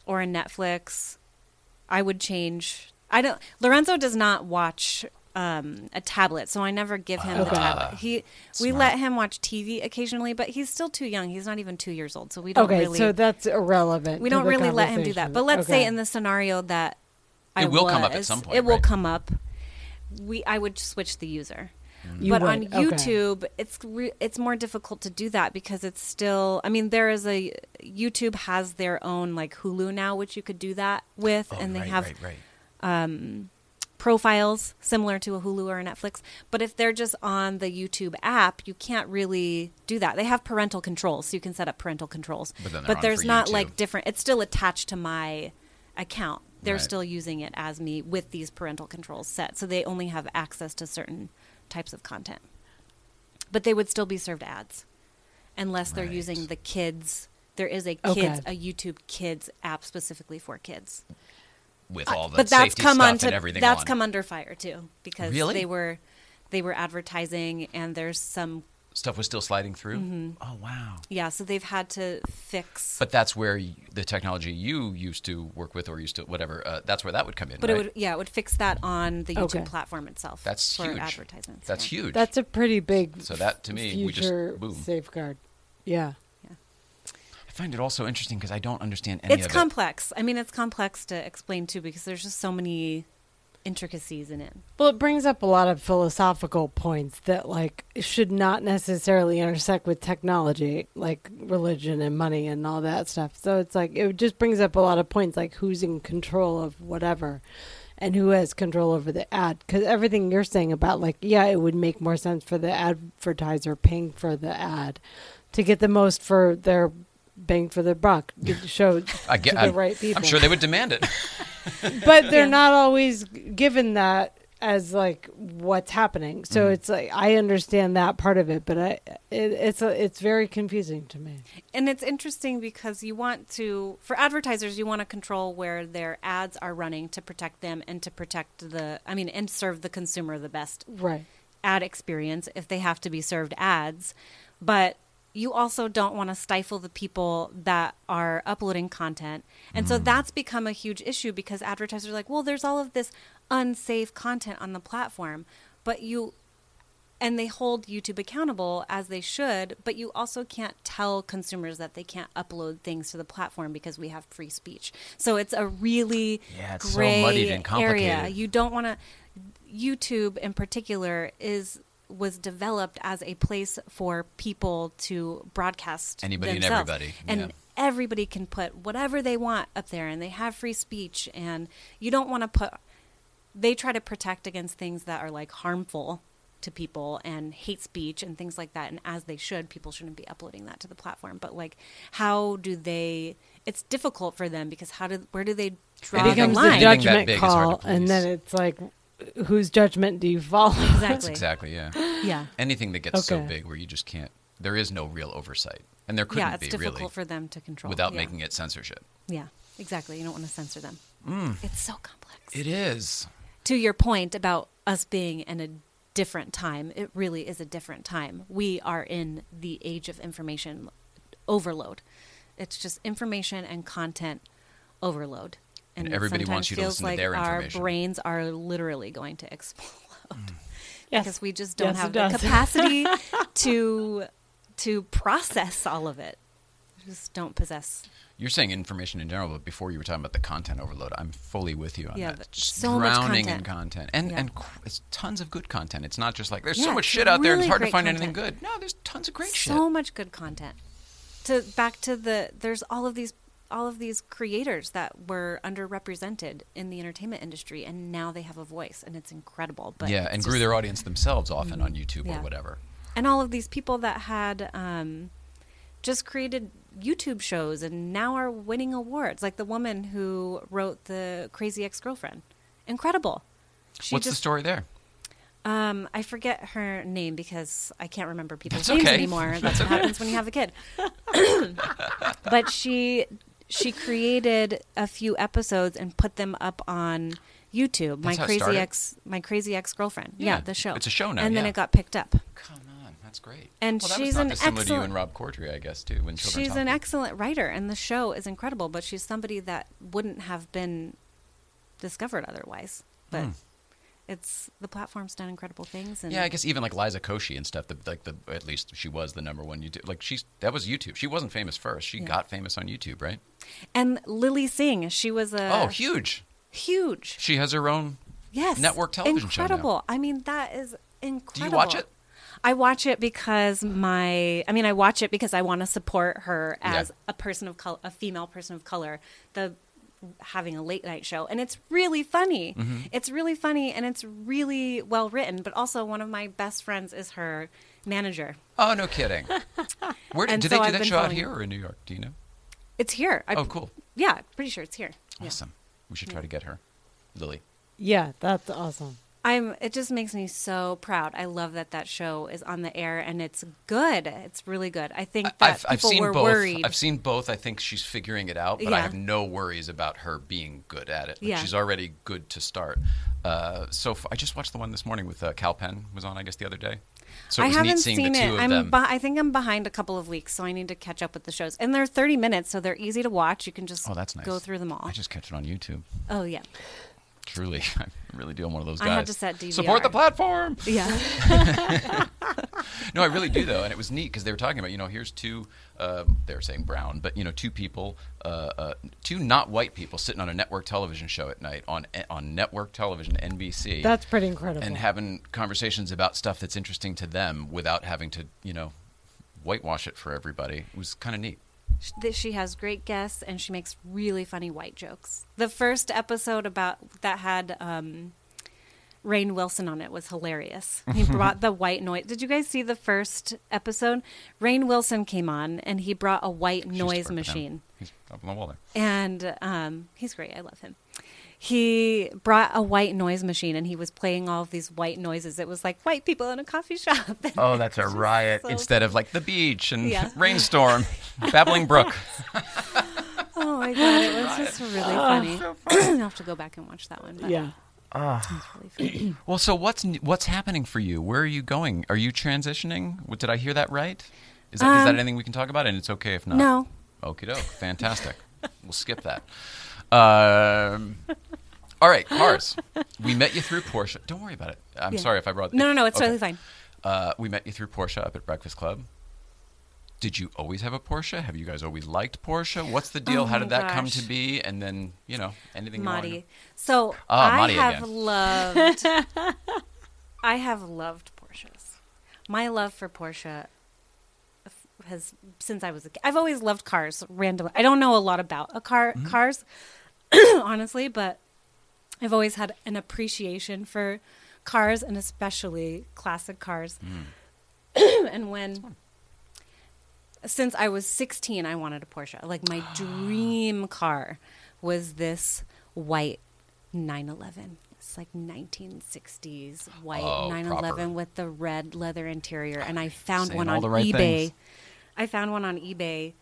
or a Netflix, I would change. I don't. Lorenzo does not watch um, a tablet, so I never give him the tablet. Ah, he we Smart. let him watch TV occasionally, but he's still too young. He's not even two years old, so we don't okay, really so that's irrelevant. we to don't the really let him do that. conversation. But let's say Okay. in the scenario that I It will come up at was, some point, It will right? come up. We I would switch the user. Mm. You but would, on okay. YouTube, it's re- it's more difficult to do that because it's still. I mean, there is a YouTube has their own like Hulu now, which you could do that with, Oh, and they have right, right. Um, profiles similar to a Hulu or a Netflix. But if they're just on the YouTube app, you can't really do that. They have parental controls, so you can set up parental controls. But then they're on there's for you, not too. like different. It's still attached to my account. They're Right. still using it as me with these parental controls set, so they only have access to certain types of content. But they would still be served ads unless they're Right. using the kids. There is a Okay. kids a YouTube Kids app specifically for kids. With all the but that's safety come stuff onto and everything that's on. come under fire too because Really? they were they were advertising and there's some Stuff was still sliding through. Mm-hmm. Oh wow! yeah so they've had to fix But that's where y the technology you used to work with or used to whatever. Uh, that's where that would come in. but right? it would yeah it would fix that on the YouTube Okay. platform itself That's for huge. advertisements That's yeah. huge. That's a pretty big. So that, to me, we just- future boom. safeguard. Yeah. I find it also interesting because I don't understand any it's of complex i mean it's complex to explain too because there's just so many intricacies in it Well, it brings up a lot of philosophical points that like should not necessarily intersect with technology, like religion and money and all that stuff. So it's like it just brings up a lot of points, like who's in control of whatever, and who has control over the ad. Because everything you're saying about like, yeah, it would make more sense for the advertiser paying for the ad to get the most for their bang for their buck to show. I get. to the I'm, right people. I'm sure they would demand it. but they're Yeah. not always given that as like what's happening. So mm-hmm. it's like I understand that part of it, but I it, it's a, it's very confusing to me. and it's interesting because you want to for advertisers you want to control where their ads are running to protect them and to protect the i mean and serve the consumer the best Right. ad experience if they have to be served ads but you also don't want to stifle the people that are uploading content and so mm. that's become a huge issue because advertisers are like well there's all of this unsafe content on the platform but you and they hold YouTube accountable as they should, but you also can't tell consumers that they can't upload things to the platform because we have free speech. So it's a really Yeah, it's so gray muddied and complicated. area. You don't want to. YouTube in particular is was developed as a place for people to broadcast Anybody and everybody, and yeah. everybody can put whatever they want up there, and they have free speech. And you don't want to put they try to protect against things that are like harmful to people and hate speech and things like that and as they should people shouldn't be uploading that to the platform but like how do they it's difficult for them because how do where do they draw It the becomes the line judgment big is hard call, and then it's like, whose judgment do you follow? exactly exactly. Yeah. yeah Anything that gets so big where you just can't. There is no real oversight, and there couldn't yeah it's be difficult really for them to control without yeah. making it censorship. yeah exactly you don't want to censor them Mm. it's so complex It is. to your point about us being in a different time, it really is a different time. We are in the age of information overload. It's just information and content overload. And it everybody wants you to feels listen to like their our information. brains are literally going to explode mm. Yes. because we just don't Yes, have the does. capacity to to process all of it. We just don't possess You're saying information in general, but before you were talking about the content overload, I'm fully with you on Yeah, that. but Just so much drowning in content. content, and Yeah. and it's tons of good content. It's not just like there's Yeah, so much shit out there, and it's hard to great find anything good. No, there's tons of great so shit. So much good content. To back to the there's all of these all of these creators that were underrepresented in the entertainment industry and now they have a voice and it's incredible. But yeah, and grew just- their audience themselves often on YouTube Yeah. or whatever. and all of these people that had um, just created YouTube shows and now are winning awards, like the woman who wrote the Crazy Ex Girlfriend. Incredible. She What's the story there? Um, I forget her name because I can't remember people's That's names okay. anymore. That's what happens when you have a kid. but she she created a few episodes and put them up on YouTube. That's my crazy ex, my crazy ex girlfriend. Yeah, Yeah, the show. it's a show now, and then yeah. it got picked up. Come on, that's great. And well, she's an dissimilar to you excellent- and Rob Corddry, I guess, too. When She's an excellent writer, and the show is incredible. But she's somebody that wouldn't have been discovered otherwise. But Hmm. It's the platform's done incredible things. And Yeah, I guess even like Liza Koshy and stuff. The, like the at least she was the number one YouTube. Like she's that was YouTube. She wasn't famous first. She Yeah. got famous on YouTube, right? And Lilly Singh, she was a oh, huge. huge. She has her own. Yes. network television show. Incredible. I mean, that is incredible. Do you watch it? I watch it because my I mean I watch it because I want to support her Yeah. as a person of color, a female person of color. The having a late night show and it's really funny. Mm-hmm. It's really funny and it's really well written, but also one of my best friends is her manager. Oh, no kidding. Where did, And so they do I've that show out here or in New York? Do you know? It's here. I, Oh, cool. Yeah, pretty sure it's here. Yeah. Awesome. We should try to get her, Lily. Yeah, that's awesome. I'm. It just makes me so proud. I love that that show is on the air and it's good. It's really good. I think that I've, people I've seen were both. worried. I've seen both. I think she's figuring it out, but I have no worries about her being good at it. Like, Yeah. She's already good to start. Uh, so f- I just watched the one this morning with uh, Kal Penn was on, I guess, the other day. So it I haven't neat seeing seen the it. of I'm. them. Be- I think I'm behind a couple of weeks, so I need to catch up with the shows. And they're 30 minutes, so they're easy to watch. You can just oh, that's nice. go through them all. I just catch it on YouTube. oh yeah, Truly, I really do. I'm one of those guys. I guys. had to set Support the platform. yeah. No, I really do though, and it was neat because they were talking about you know here's two uh, they were saying brown, but you know two people, uh, uh, two not white people sitting on a network television show at night on on network television NBC. That's pretty incredible. and having conversations about stuff that's interesting to them without having to you know whitewash it for everybody. It was kind of neat. That she has great guests and she makes really funny white jokes. The first episode about that had um, Rainn Wilson on it was hilarious. He brought the white noise. Did you guys see the first episode? Rainn Wilson came on and he brought a white She used to noise machine. He's up on the wall there. And um, he's great. I love him. He brought a white noise machine and he was playing all of these white noises. It was like white people in a coffee shop. Oh, that's a riot! so- Instead of like the beach and Yeah. rainstorm, babbling brook. oh my god, it was just really funny. I'll have to go back and watch that one. but yeah. it's really. Well, so what's what's happening for you? Where are you going? Are you transitioning? What- Did I hear that right? Is that Um, anything we can talk about? And it's okay if not. No. Okie doke. Fantastic. we'll skip that. Um, all right, cars. We met you through Porsche. Don't worry about it. I'm Yeah. sorry if I brought. No, no, no, it's Okay. totally fine. Uh, we met you through Porsche up at Breakfast Club. Did you always have a Porsche? Have you guys always liked Porsche? What's the deal? Oh How did that come to be? And then you know anything? Marty. So Ah, I Marty have again. loved I have loved Porsches. My love for Porsche has since I was a kid. I've always loved cars randomly. I don't know a lot about a car Mm-hmm. cars honestly, but I've always had an appreciation for cars and especially classic cars. Mm. and when since I was 16, I wanted a Porsche. Like my dream car was this white 911. It's like 1960s white Oh, 911 proper. with the red leather interior, and I found Saying one on right eBay. things. I found one on eBay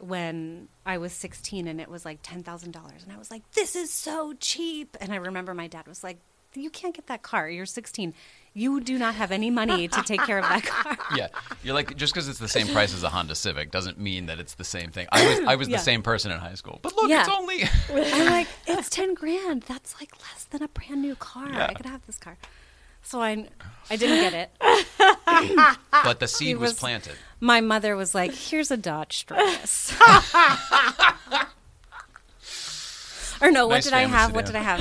when I was 16, and it was like ten thousand dollars, and I was like, "This is so cheap." And I remember my dad was like, "You can't get that car. You're 16. You do not have any money to take care of that car." yeah, you're like just because it's the same price as a Honda Civic doesn't mean that it's the same thing. I was I was Yeah. the same person in high school, but look, Yeah. it's only. I'm like, it's ten grand. That's like less than a brand new car. Yeah. I could have this car. So I, I didn't get it. but the seed was, was- planted. My mother was like, "Here's a Dodge Stratus." or no, what Nice did I have? What did. I have?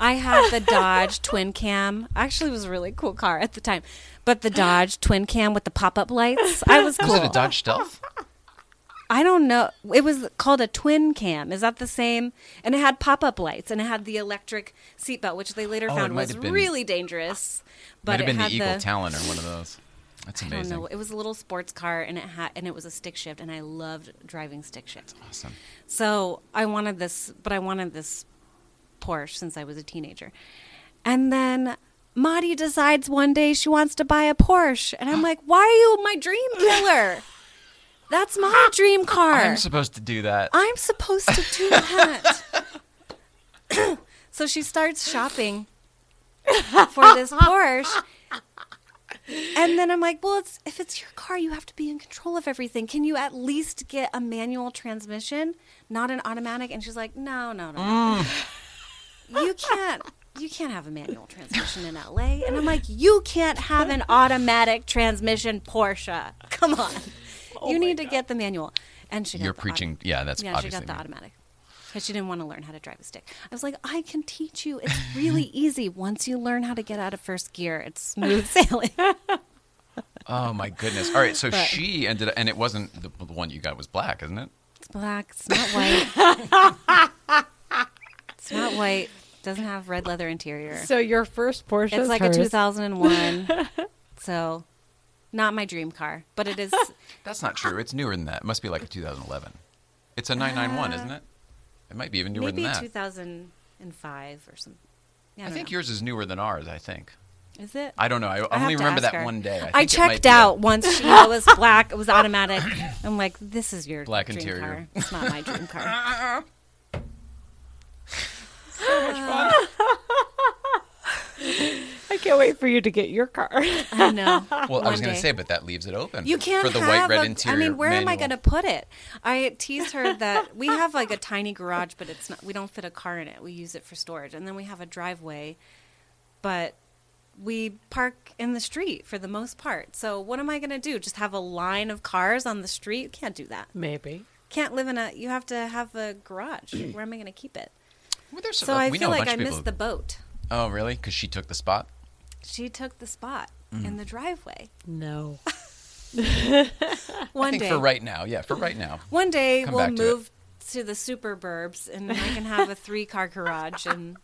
I had the Dodge Twin Cam. Actually, it was a really cool car at the time. But the Dodge Twin Cam with the pop-up lights, I was cool. Was it a Dodge Stealth? I don't know. It was called a twin cam. Is that the same? And it had pop up lights and it had the electric seatbelt, which they later Oh, found was been- really dangerous. But Might have it been had the Eagle the, Talon or one of those. That's I don't know. It was a little sports car and it had and it was a stick shift and I loved driving stick shift. That's Awesome. So I wanted this, but I wanted this Porsche since I was a teenager. And then Maddie decides one day she wants to buy a Porsche, and I'm like, "Why are you my dream killer? That's my dream car." I'm supposed to do that. I'm supposed to do that. so she starts shopping for this Porsche. And then I'm like, well, it's, if it's your car, you have to be in control of everything. Can you at least get a manual transmission, not an automatic? And she's like, no, no, no. no. Mm. You can't. You can't have a manual transmission in LA. And I'm like, you can't have an automatic transmission Porsche. Come on. Oh you need to get the manual. And she got You're preaching. auto- yeah, that's yeah, she got the automatic because she didn't want to learn how to drive a stick. I was like, I can teach you. It's really easy. Once you learn how to get out of first gear, it's smooth sailing. Oh my goodness! All right, so But- she ended, up, and it wasn't the, the one you got was black, isn't it? It's black. It's not white. it's not white. Doesn't have red leather interior. So your first Porsche it's like hers. a 2001. so, not my dream car, but it is. That's not true. It's newer than that. It must be like a 2011. It's a 991, isn't it? It might be even newer maybe than that. 2005 or something. I don't think know. yours is newer than ours. I think. is it? I don't know. I, I only remember that her. one day. I, I, checked out once. It was black. It was automatic. I'm like, this is your Black dream interior. car. It's not my dream car. I can't wait for you to get your car. I know. Well, I was going to say, but that leaves it open. You can't for the have white red a- interior. I mean, where am I going to put it? I teased her that we have like a tiny garage, but it's not. We don't fit a car in it. We use it for storage, and then we have a driveway, but we park in the street for the most part. So what am I going to do? Just have a line of cars on the street? You Can't do that. Maybe. Can't live in a. You have to have a garage. where am I going to keep it? Well, there's So uh, I feel know like I missed the boat. Oh, really? Because she took the spot. She took the spot Mm. in the driveway. No. One I think day. for right now, yeah, for right now. One day Come we'll back to move to, the super burbs and I can have a three car garage and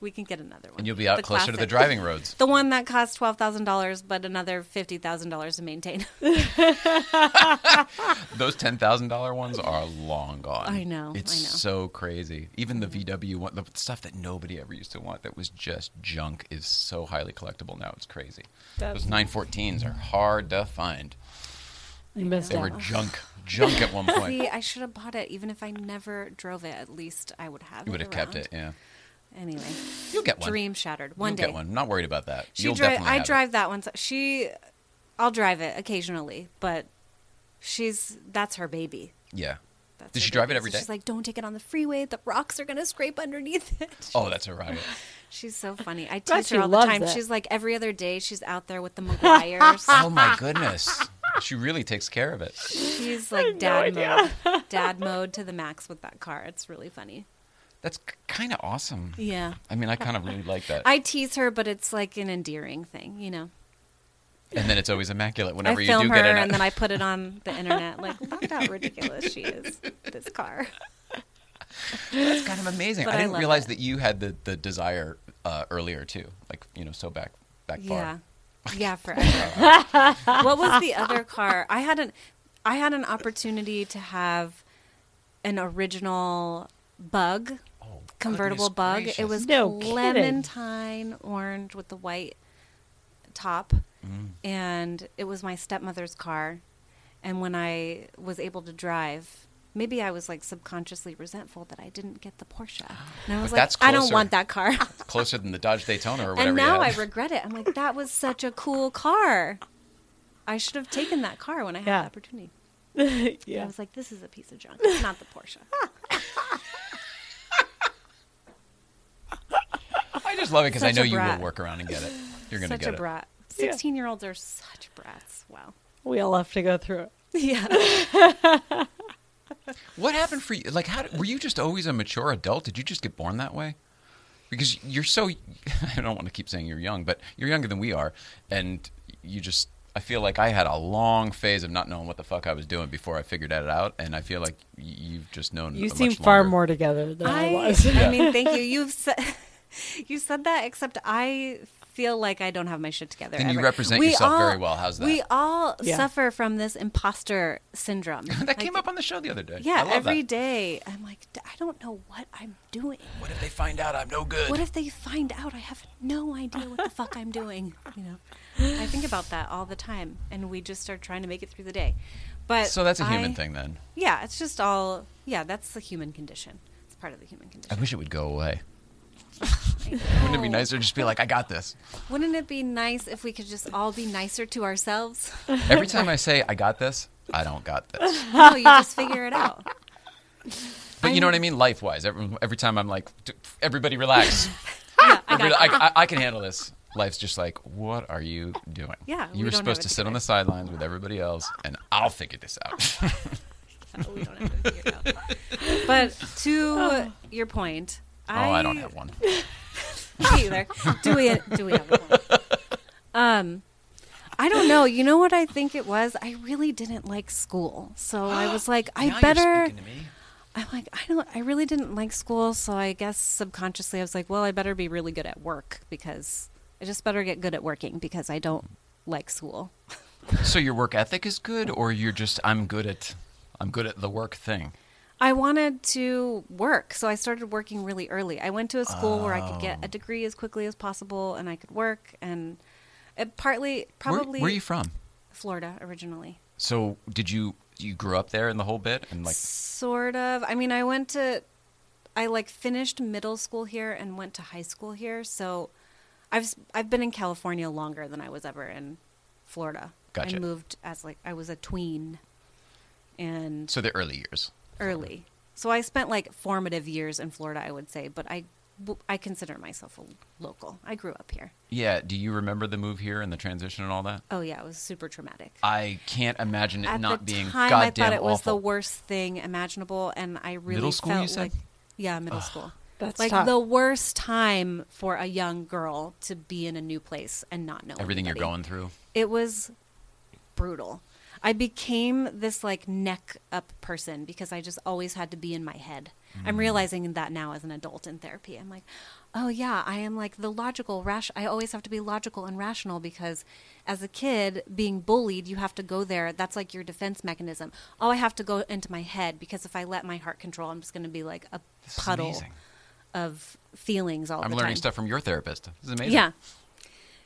we can get another one. And you'll be out The closer to the driving roads. The one that costs twelve thousand dollars, but another fifty thousand dollars to maintain. Those ten thousand dollar ones are long gone. I know, It's I know. so crazy. Even the mm-hmm. VW one, the stuff that nobody ever used to want, that was just junk, is so highly collectible now. It's crazy. That's- Those 914s are hard to find. You missed They were junk, junk at one point. See, I should have bought it. Even if I never drove it, at least I would have. you would it have kept it, yeah. Anyway, You'll get one. dream shattered. One You'll day. get one. I'm not worried about that. She You'll drive. definitely I have it. drive that one. She, I'll drive it occasionally, but she's that's her baby. Yeah. That's Does she drive it baby. every So day? She's like, don't take it on the freeway. The rocks are gonna scrape underneath it. Oh, that's a riot. She's so funny. I Bet tease her all the time. it. She's like every other day. She's out there with the Meguiar's. oh my goodness. She really takes care of it. She's like dad mode, dad mode to the max with that car. It's really funny. That's kind of awesome. Yeah, I mean, I kind of really like that. I tease her, but it's like an endearing thing, you know. and then it's always immaculate whenever I you film do her get in and then I put it on the internet. Like, look how ridiculous she is. This car. That's kind of amazing. But I I didn't love realize it. that you had the, the desire uh, earlier too. Like you know, so back back Yeah, far. yeah, Yeah, forever. what was the other car? I had an I had an opportunity to have an original bug convertible bug. gracious. It was No kidding. orange with the white top, Mm. and it was my stepmother's car. And when I was able to drive, maybe I was like subconsciously resentful that I didn't get the Porsche. And I was But like, that's I don't want that car. closer than the Dodge Daytona or whatever. and now you I regret it. I'm like, that was such a cool car. I should have taken that car when I had Yeah. the opportunity. Yeah, I was like, this is a piece of junk. It's not the Porsche. just love it because I know you brat. will work around and get it. You're gonna get it. such a it. brat. Yeah. 16 year olds are such brats. Wow. We all have to go through it. Yeah. What happened for you? Like, how were you just always a mature adult? Did you just get born that way? Because you're so. I don't want to keep saying you're young, but you're younger than we are, and you just. I feel like I had a long phase of not knowing what the fuck I was doing before I figured it out, and I feel like you've just known. You a seem much far more together than I, I, was. I mean, thank you. You've said, you said that, except I feel like I don't have my shit together. Then you represent We yourself all- very well. How's that? We all Yeah. suffer from this imposter syndrome. that came up on the show the other day. I Yeah, love every that. day I'm like, "D- I don't know what I'm doing. What if they find out I'm no good? What if they find out I have no idea what the fuck I'm doing? You know, I think about that all the time, and we just start trying to make it through the day. But so that's a human I- thing then. Yeah, it's just all. Yeah, that's the human condition. It's part of the human condition. I wish it would go away. Wouldn't it be know. nicer to just be like, I got this? Wouldn't it be nice if we could just all be nicer to ourselves? Every time I say I got this, I don't got this. no, you just figure it out. But you know what I mean, life wise. Every, every time I'm like, "D- everybody relax. Yeah, I Everybody-. I, I, I can handle this. Life's just like, what are you doing? Yeah, we you were don't supposed have to sit on the sidelines with everybody else, and I'll figure this out. we don't have to figure it out. But to your point, oh, I don't have one. Me either. Do we? Do we have one? Um, I don't know. You know what I think it was? I really didn't like school, so I was like, I Now you're better. speaking to me. I'm like, I don't. I really didn't like school, so I guess subconsciously I was like, well, I better be really good at work because I just better get good at working because I don't like school. So your work ethic is good, or you're just I'm good at I'm good at the work thing. I wanted to work, so I started working really early. I went to a school where I could get Oh. a degree as quickly as possible, and I could work. And it partly, probably, where are you from? Florida originally. So did you you grew up there in the whole bit and like sort of. I mean, I went to, I like finished middle school here and went to high school here. So, I've I've been in California longer than I was ever in Florida. Gotcha. I moved as like I was a tween, and so the early years? Early. So I spent like formative years in Florida, I would say, but I I consider myself a local. I grew up here. Yeah. Do you remember the move here and the transition and all that? Oh yeah, it was super traumatic. I can't imagine it At not the being time, I thought it was the worst thing imaginable, and I really Middle school, felt you said? like yeah, middle school. That's like tough. the worst time for a young girl to be in a new place and not know Everything you're going through. It was brutal. I became this like neck up person because I just always had to be in my head. I'm Mm. realizing that now as an adult in therapy. I'm like, oh yeah, I am like the logical rash. I always have to be logical and rational because as a kid being bullied, you have to go there. That's like your defense mechanism. Oh, I have to go into my head because if I let my heart control, I'm just going to be like a This puddle of feelings all I'm the learning stuff from your therapist. This is amazing. Yeah.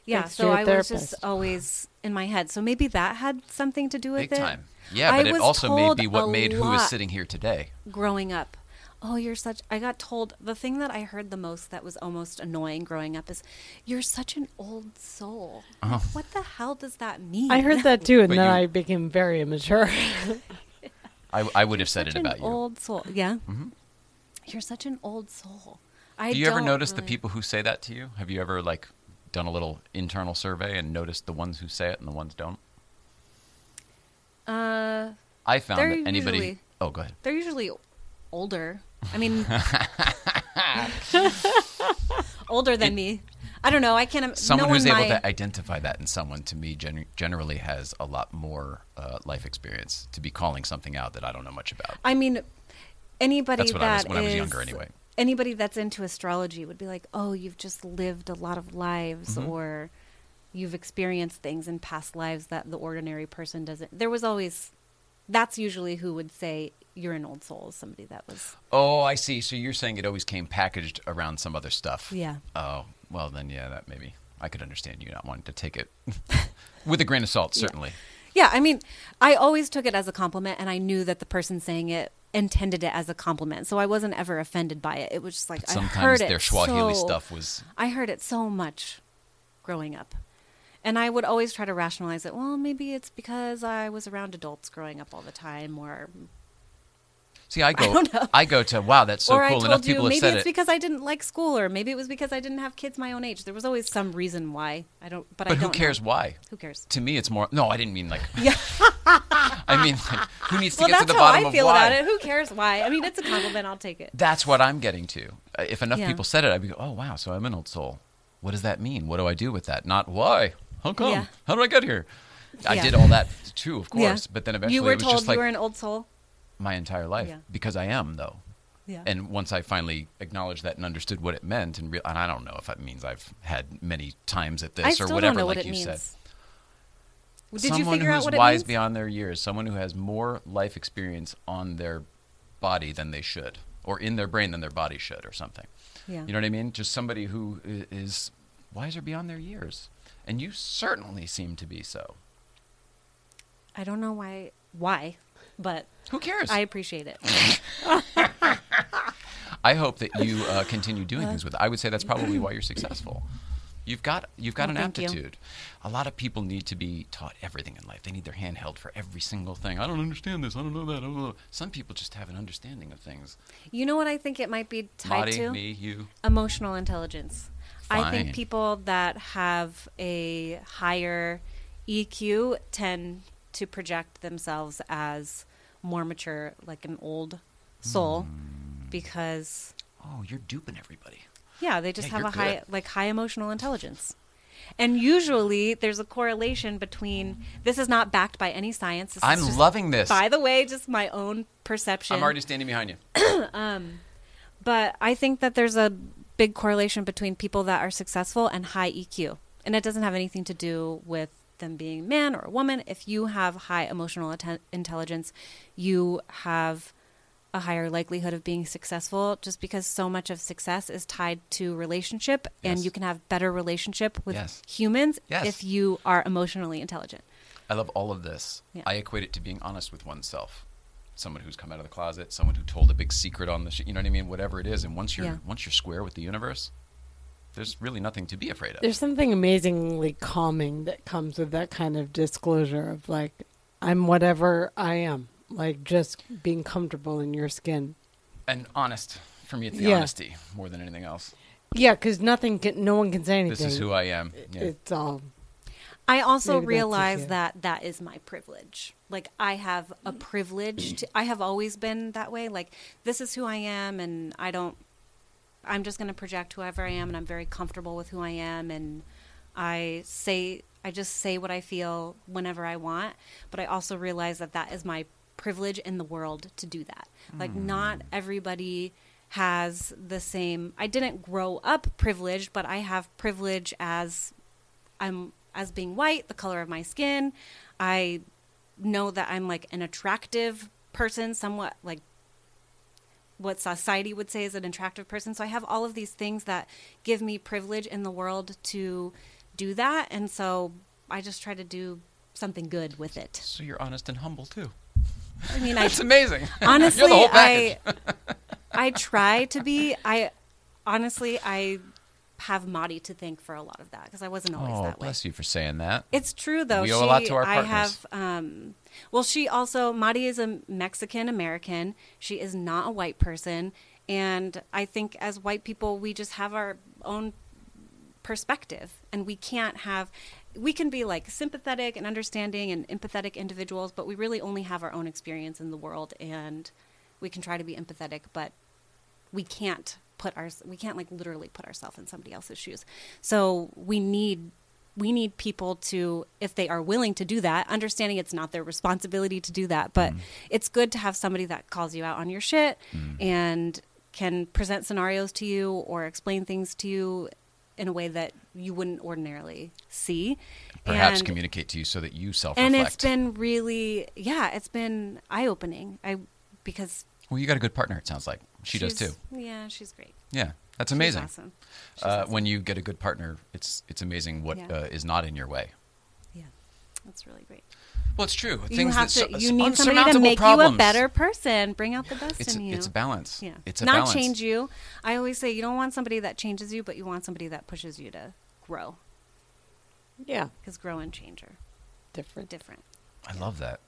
Yeah, so I was just always in my head. So maybe that had something to do with Big it. time. Yeah, I but it also may be what made who is sitting here today. growing up. Oh, you're such I got told the thing that I heard the most that was almost annoying growing up is you're such an old soul. Uh-huh. What the hell does that mean? I heard that too, and But then you- I became very immature. I, I would have said such it an about you. Mm-hmm. Old soul. Yeah. You're such an old soul. I Do you ever don't notice the really- people who say that to you? Have you ever like done a little internal survey and noticed the ones who say it and the ones don't? Uh I found that anybody. Oh, go ahead. They're usually older. I mean, older than me. I don't know. I can't. Someone no who's able my, to identify that in someone, to me, gen- generally has a lot more uh, life experience to be calling something out that I don't know much about. I mean, anybody That's what I was that when I was younger, anyway. Anybody that's into astrology would be like, "Oh, you've just lived a lot of lives, Mm-hmm. or you've experienced things in past lives that the ordinary person doesn't." There was always. That's usually who would say you're an old soul. is Somebody that was. Oh, I see. So you're saying it always came packaged around some other stuff. Yeah. Oh, well then, yeah, that maybe I could understand you not wanting to take it with a grain of salt. Certainly. Yeah, I mean, I always took it as a compliment, and I knew that the person saying it intended it as a compliment, so I wasn't ever offended by it. It was just like But I sometimes heard it their Swahili so- stuff was. I heard it so much growing up, and I would always try to rationalize it. Well, maybe it's because I was around adults growing up all the time, or See, I go. don't. I go to wow, that's so or cool. I Enough told you people have maybe it's because I didn't like school, or maybe it was because I didn't have kids my own age. There was always some reason why I don't. But, I who don't know. cares why? Who cares? To me, it's more. No, I didn't mean like. Yeah. I mean, like, who needs to well, get to the bottom of why? That's how I feel about it. Who cares why? I mean, it's a compliment. I'll take it. That's what I'm getting to. If enough Yeah. people said it, I'd be oh wow, so I'm an old soul. What does that mean? What do I do with that? Not why. How come? Yeah. How did I get here? I Yeah. did all that too, of course. But then eventually you were it was told just like you were an old soul. My entire life Yeah. because I am though. Yeah. And once I finally acknowledged that and understood what it meant, and, real and I don't know if that means I've had many times at this or whatever, don't know like what it you means. said. Did someone you figure who's out what it wise beyond their years, someone who has more life experience on their body than they should, or in their brain than their body should, or something. Yeah. You know what I mean? Just somebody who is wiser beyond their years, and you certainly seem to be so. I don't know why. Why? But Who cares? I appreciate it. I hope that you uh, continue doing things with it. I would say that's probably why you're successful. You've got you've got an thank you. aptitude. A lot of people need to be taught everything in life. They need their hand held for every single thing. I don't understand this. I don't know that. I don't know. Some people just have an understanding of things. You know what I think it might be tied to? me, you. Emotional intelligence. I Fine. think people that have a higher EQ tend to project themselves as more mature, like an old soul, Hmm. because Oh, you're duping everybody. yeah, they just Yeah, have a high good. like high emotional intelligence. And usually there's a correlation between this is not backed by any science. This is I'm just, loving this. By the way, just my own perception. I'm already standing behind you. um, But I think that there's a big correlation between people that are successful and high EQ. And it doesn't have anything to do with them being man or a woman. If you have high emotional atten- intelligence, you have a higher likelihood of being successful just because so much of success is tied to relationship and you can have better relationship with Yes. humans Yes. if you are emotionally intelligent. I love all of this. Yeah. I equate it to being honest with oneself. Someone who's come out of the closet, someone who told a big secret on the, sh- you know what I mean? Whatever it is, and once you're Yeah. once you're square with the universe, there's really nothing to be afraid of. There's something amazingly calming that comes with that kind of disclosure of like, I'm whatever I am. Like just being comfortable in your skin. and honest. For me, it's the Yeah. honesty more than anything else. Yeah, because nothing can, no one can say anything. This is who I am. Yeah. It's all. I also Maybe realize that that is my privilege. Like I have a privilege. To, I have always been that way. Like this is who I am, and I don't. I'm just going to project whoever I am, and I'm very comfortable with who I am, and I say I just say what I feel whenever I want. But I also realize that that is my privilege in the world to do that. Like hmm. not everybody has the same. I didn't grow up privileged, but I have privilege as I'm as being white, the color of my skin. I know that I'm like an attractive person, somewhat like what society would say is an attractive person. So I have all of these things that give me privilege in the world to do that. And so I just try to do something good with it. so you're honest and humble too. I mean, it's amazing. honestly, you're the whole I. I try to be. I honestly, I have Madi to thank for a lot of that because I wasn't always oh, that way. bless you for saying that. It's true though. We she, owe a lot to our partners. I have. Um, well, she also Madi is a Mexican American. She is not a white person, and I think as white people, we just have our own perspective, and we can't have. We can be like sympathetic and understanding and empathetic individuals, but we really only have our own experience in the world, and we can try to be empathetic, but we can't put our we can't like literally put ourselves in somebody else's shoes. So we need we need people to if they are willing to do that, understanding it's not their responsibility to do that, but mm. it's good to have somebody that calls you out on your shit mm. and can present scenarios to you or explain things to you in a way that you wouldn't ordinarily see. Perhaps And- communicate to you so that you self and it's been really yeah, it's been eye opening. I because well, you got a good partner, it sounds like. She does too. Yeah, she's great. Yeah, that's She's amazing. awesome. She's Uh, awesome. When you get a good partner, it's it's amazing what Yeah. uh, is not in your way. Yeah, that's really great. Well, it's true. You Things have that to. so- You need somebody to make problems. you a better person. Bring out the best It's in you. it's a balance. Yeah, It's a balance. not balance. change you. I always say you don't want somebody that changes you, but you want somebody that pushes you to grow. Yeah, Because grow and change are different. different. I love that.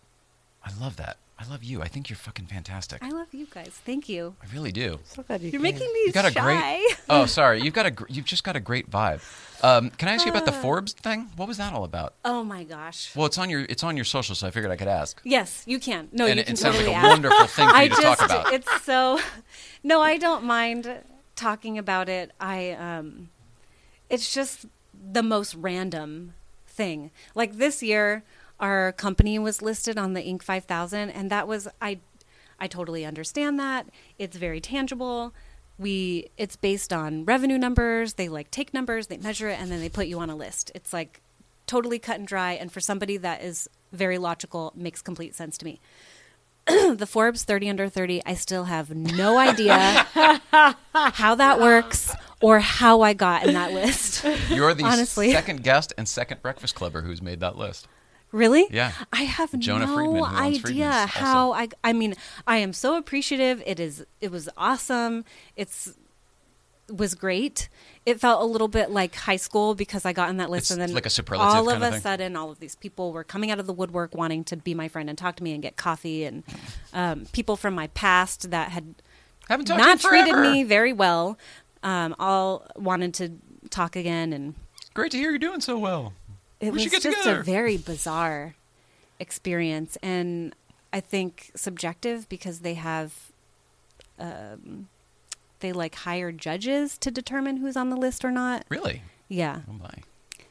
I love that. I love you. I think you're fucking fantastic. I love you guys. Thank you. I really do. So glad you You're came. making me You got a shy. great. Oh, sorry. You've got a. gr- You've just got a great vibe. Um, can I ask you about the Uh. Forbes thing? What was that all about? Oh my gosh. Well, it's on your it's on your social, so I figured I could ask. Yes, you can. No, and you it, can it sounds totally like a ask. wonderful thing for I you to just talk about. it's so no, I don't mind talking about it. I um it's just the most random thing. Like this year our company was listed on the Inc 5000 and that was I I totally understand that. It's very tangible. We it's based on revenue numbers. They like take numbers, they measure it and then they put you on a list. It's like totally cut and dry and for somebody that is very logical makes complete sense to me the Forbes 30 under 30, I still have no idea how that works or how I got in that list. You're the honestly. second guest and second Breakfast Clubber who's made that list. Really? Yeah. I have Jonah no Friedman, idea how I I mean, I am so appreciative. It is it was awesome. It's was great. It felt a little bit like high school because I got in that list It's and then like a superlative all of of a sudden all of these people were coming out of the woodwork wanting to be my friend and talk to me and get coffee and um, people from my past that had not treated me very well um, all wanted to talk again and Great to hear you're doing so well. It We was just together. a very bizarre experience and i think subjective because they have um, they like hire judges to determine who's on the list or not Really? yeah Oh my.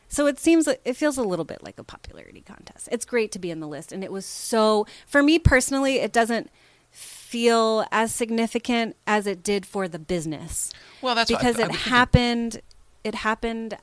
so it seems it feels a little bit like a popularity contest it's great to be in the list and it was so for me personally it doesn't feel as significant as it did for the business Well, that's what I- because I would it- happened it happened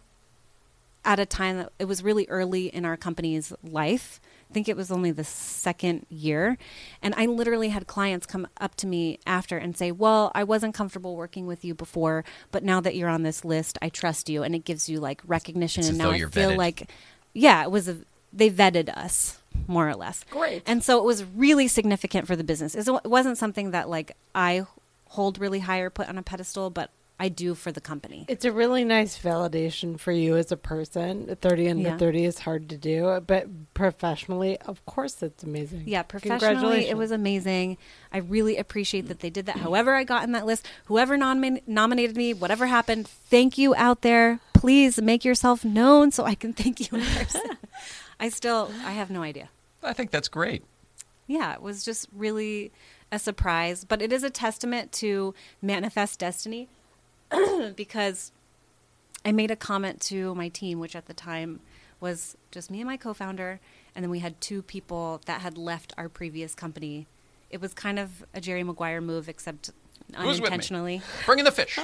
at a time that it was really early in our company's life. I think it was only the second year. And I literally had clients come up to me after and say, Well, I wasn't comfortable working with you before, but now that you're on this list, I trust you. And it gives you like recognition. It's and now I feel vetted. like, yeah, it was a, they vetted us more or less. Great. And so it was really significant for the business. It wasn't something that like I hold really high or put on a pedestal, but I do for the company. It's a really nice validation for you as a person. 30 under Yeah. 30 is hard to do, but professionally, of course, it's amazing. Yeah, professionally, it was amazing. I really appreciate that they did that. However, I got in that list, whoever nomin- nominated me, whatever happened, thank you out there. Please make yourself known so I can thank you in person. I still, I have no idea. I think that's great. Yeah, it was just really a surprise, but it is a testament to manifest destiny because I made a comment to my team, which at the time was just me and my co founder, and then we had two people that had left our previous company. It was kind of a Jerry Maguire move, except Who's with me? unintentionally. Bringing the fish.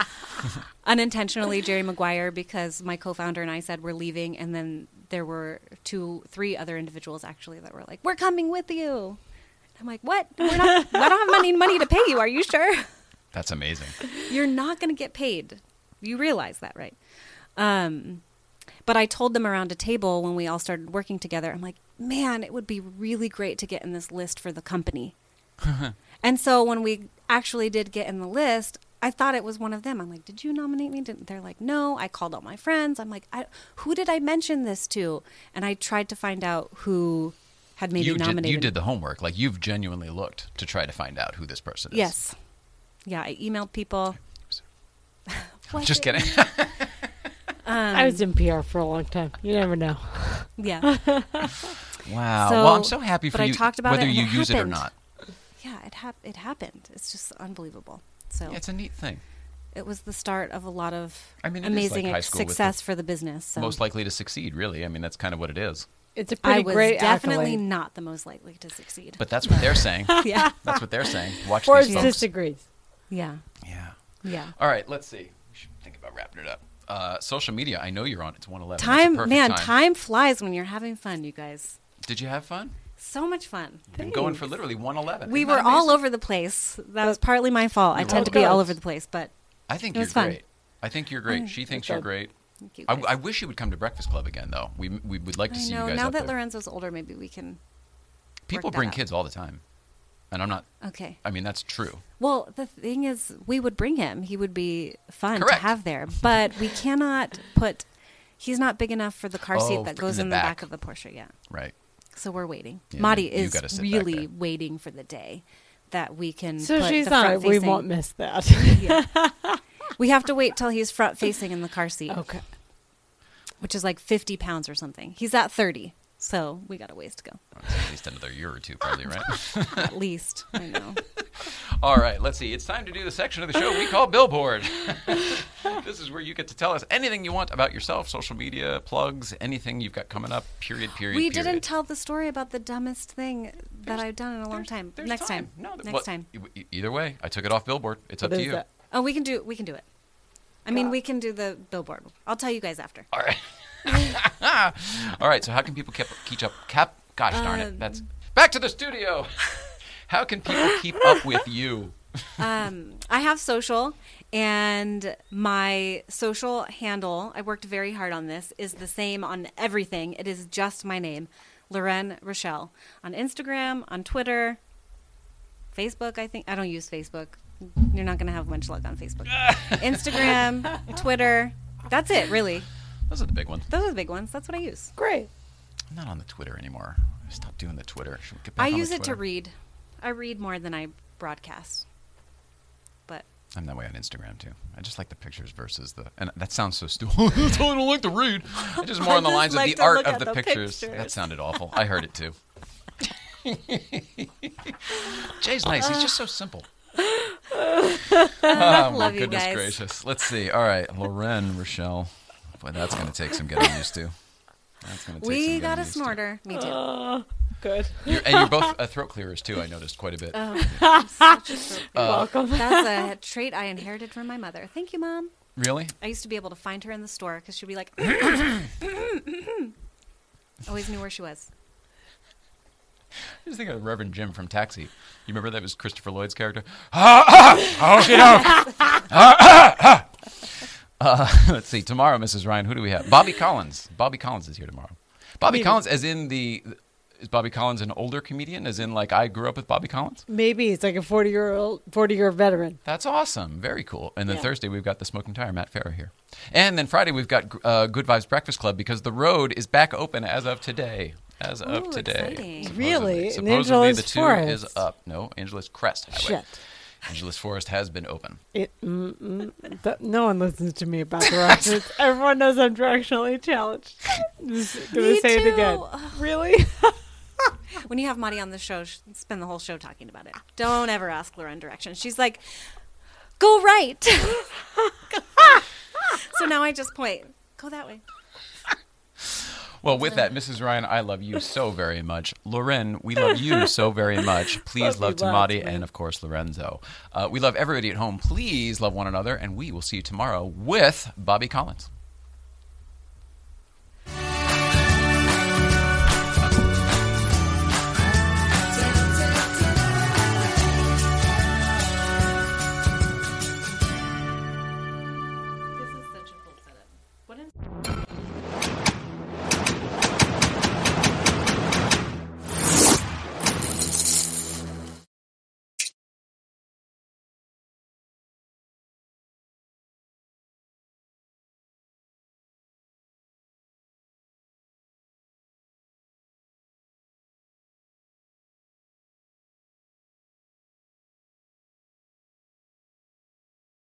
unintentionally Jerry Maguire because my co-founder and I said we're leaving, and then there were two, three other individuals actually that were like, "We're coming with you." I'm like, "What? We're not. I don't have money money to pay you. Are you sure? That's amazing. You're not going to get paid. You realize that, right?" Um, but I told them around a table when we all started working together. I'm like, "Man, it would be really great to get in this list for the company." And so when we actually did get in the list, I thought it was one of them. I'm like, "Did you nominate me?" Didn't they're like, "No." I called all my friends. I'm like, I, "Who did I mention this to?" And I tried to find out who had maybe you nominated. did you did the homework. Like you've genuinely looked to try to find out who this person is. Yes. Yeah, I emailed people. What? Just kidding. Um, I was in PR for a long time. You never know. Yeah. wow. So- well, I'm so happy for but I talked about whether it and you it use it or happened. not. Yeah, it hap- it happened. It's just unbelievable. So Yeah, it's a neat thing. it was the start of a lot of I mean, amazing like high ex- school with success for the business. So Most likely to succeed, really. I mean, that's kind of what it is. It's It's a pretty was great definitely accolade. not the most likely to succeed. But that's what they're saying. yeah, That's what they're saying. Watch Forrest these folks. disagrees. Yeah, Yeah. yeah. All right, let's see. We should think about wrapping it up. Uh, social media. I know you're on. It's 111. Time, man, time. time flies when you're having fun, you guys. Did you have fun? So much fun. Been going for literally 111. We Isn't were all over the place. That was partly my fault. I tend to be all over the place, but I think It you're was fun. great. I think you're great. She thinks you're great. thank you. I. I wish you would come to Breakfast Club again, though. We we would like to I see know. you guys Now up that there. Lorenzo's older, maybe we can. People work that bring out. kids all the time, and I'm not. Okay. I mean, that's true. Well, the thing is, we would bring him. He would be fun Correct. to have there, but we cannot put. He's not big enough for the car oh, seat Oh, that goes in in the the back. back of the Porsche yet. Right. So we're waiting. Yeah, Madi is gotta sit back really waiting for the day that we can. So put she's the on. We won't miss that. Yeah. we have to wait till he's front facing in the car seat, okay. which is like 50 pounds or something. He's at 30, so we got a ways to go. At least another year or two, probably, right? At least I know. All right, let's see. It's time to do the section of the show we call Billboard. this is where you get to tell us anything you want about yourself, social media, plugs, anything you've got coming up, period, period, we period. didn't tell the story about the dumbest thing that I've done in a long There's- time. there's Next time. No, th- Next well, time. e- Either way, I took it off Billboard. It's up What to you. that? Oh, we can do we can do it. I mean, uh, we can do the billboard. I'll tell you guys after. All right. All right. So how can people keep keep up? Cap. Gosh darn it. Um, That's back to the studio. how can people keep up with you? Um, I have social, and my social handle, I worked very hard on this, is the same on everything. It is just my name, Loren Rochelle. On Instagram, on Twitter, Facebook, I think. I don't use Facebook. You're not going to have much luck on Facebook. Instagram, Twitter. That's it, really. Those are the big ones. Those are the big ones. That's what I use. Great. I'm not on the Twitter anymore. I stopped doing the Twitter. Should we get back I on the use it to read. I read more than I broadcast. But I'm that way on Instagram too. I just like the pictures versus the, and that sounds so stupid. That's all I don't like to read. I just more I on the lines like of the art of the, the pictures. pictures. That sounded awful. I heard it too. Jay's nice. He's just so simple. oh, my love you goodness guys. gracious. Let's see. All right, Loren, Rochelle. Boy, that's going to take some getting used to. That's going to take some we getting got a used to. snorter. Me too. Uh, good. You're, and you're both uh, throat clearers too. I noticed quite a bit. Oh, Uh, Welcome. That's a trait I inherited from my mother. Thank you, mom. Really? I used to be able to find her in the store because she'd be like, always knew where she was. I just think of Reverend Jim from Taxi. You remember that was Christopher Lloyd's character? Okay, uh, let's see. Tomorrow, Mrs. Ryan, who do we have? Bobby Collins. Bobby Collins is here tomorrow. Bobby Maybe. Collins, as in the. Is Bobby Collins an older comedian? As in, like, I grew up with Bobby Collins? Maybe he's like a forty year old, forty year veteran. That's awesome. Very cool. And then Yeah. Thursday, we've got the Smoking Tire, Matt Farah here. And then Friday, we've got uh, Good Vibes Breakfast Club because the road is back open as of today. As of Ooh, today. exciting. Supposedly. Really? Supposedly, the two Forest? is up. No, Angeles Crest Highway. Shit. Angeles Forest has been open. It, mm, mm, th- no one listens to me about directions. Everyone knows I'm directionally challenged. Just gonna Me say it again. Really? When you have Madi on the show, spend the whole show talking about it. Don't ever ask Loren directions. She's like, go right. so now I just point, go that way. Well, with that, Mrs. Ryan, I love you so very much. Loren, we love you so very much. Please Love love, Tamati and, of course, Lorenzo. Uh, we love everybody at home. Please love one another, and we will see you tomorrow with Bobby Collins.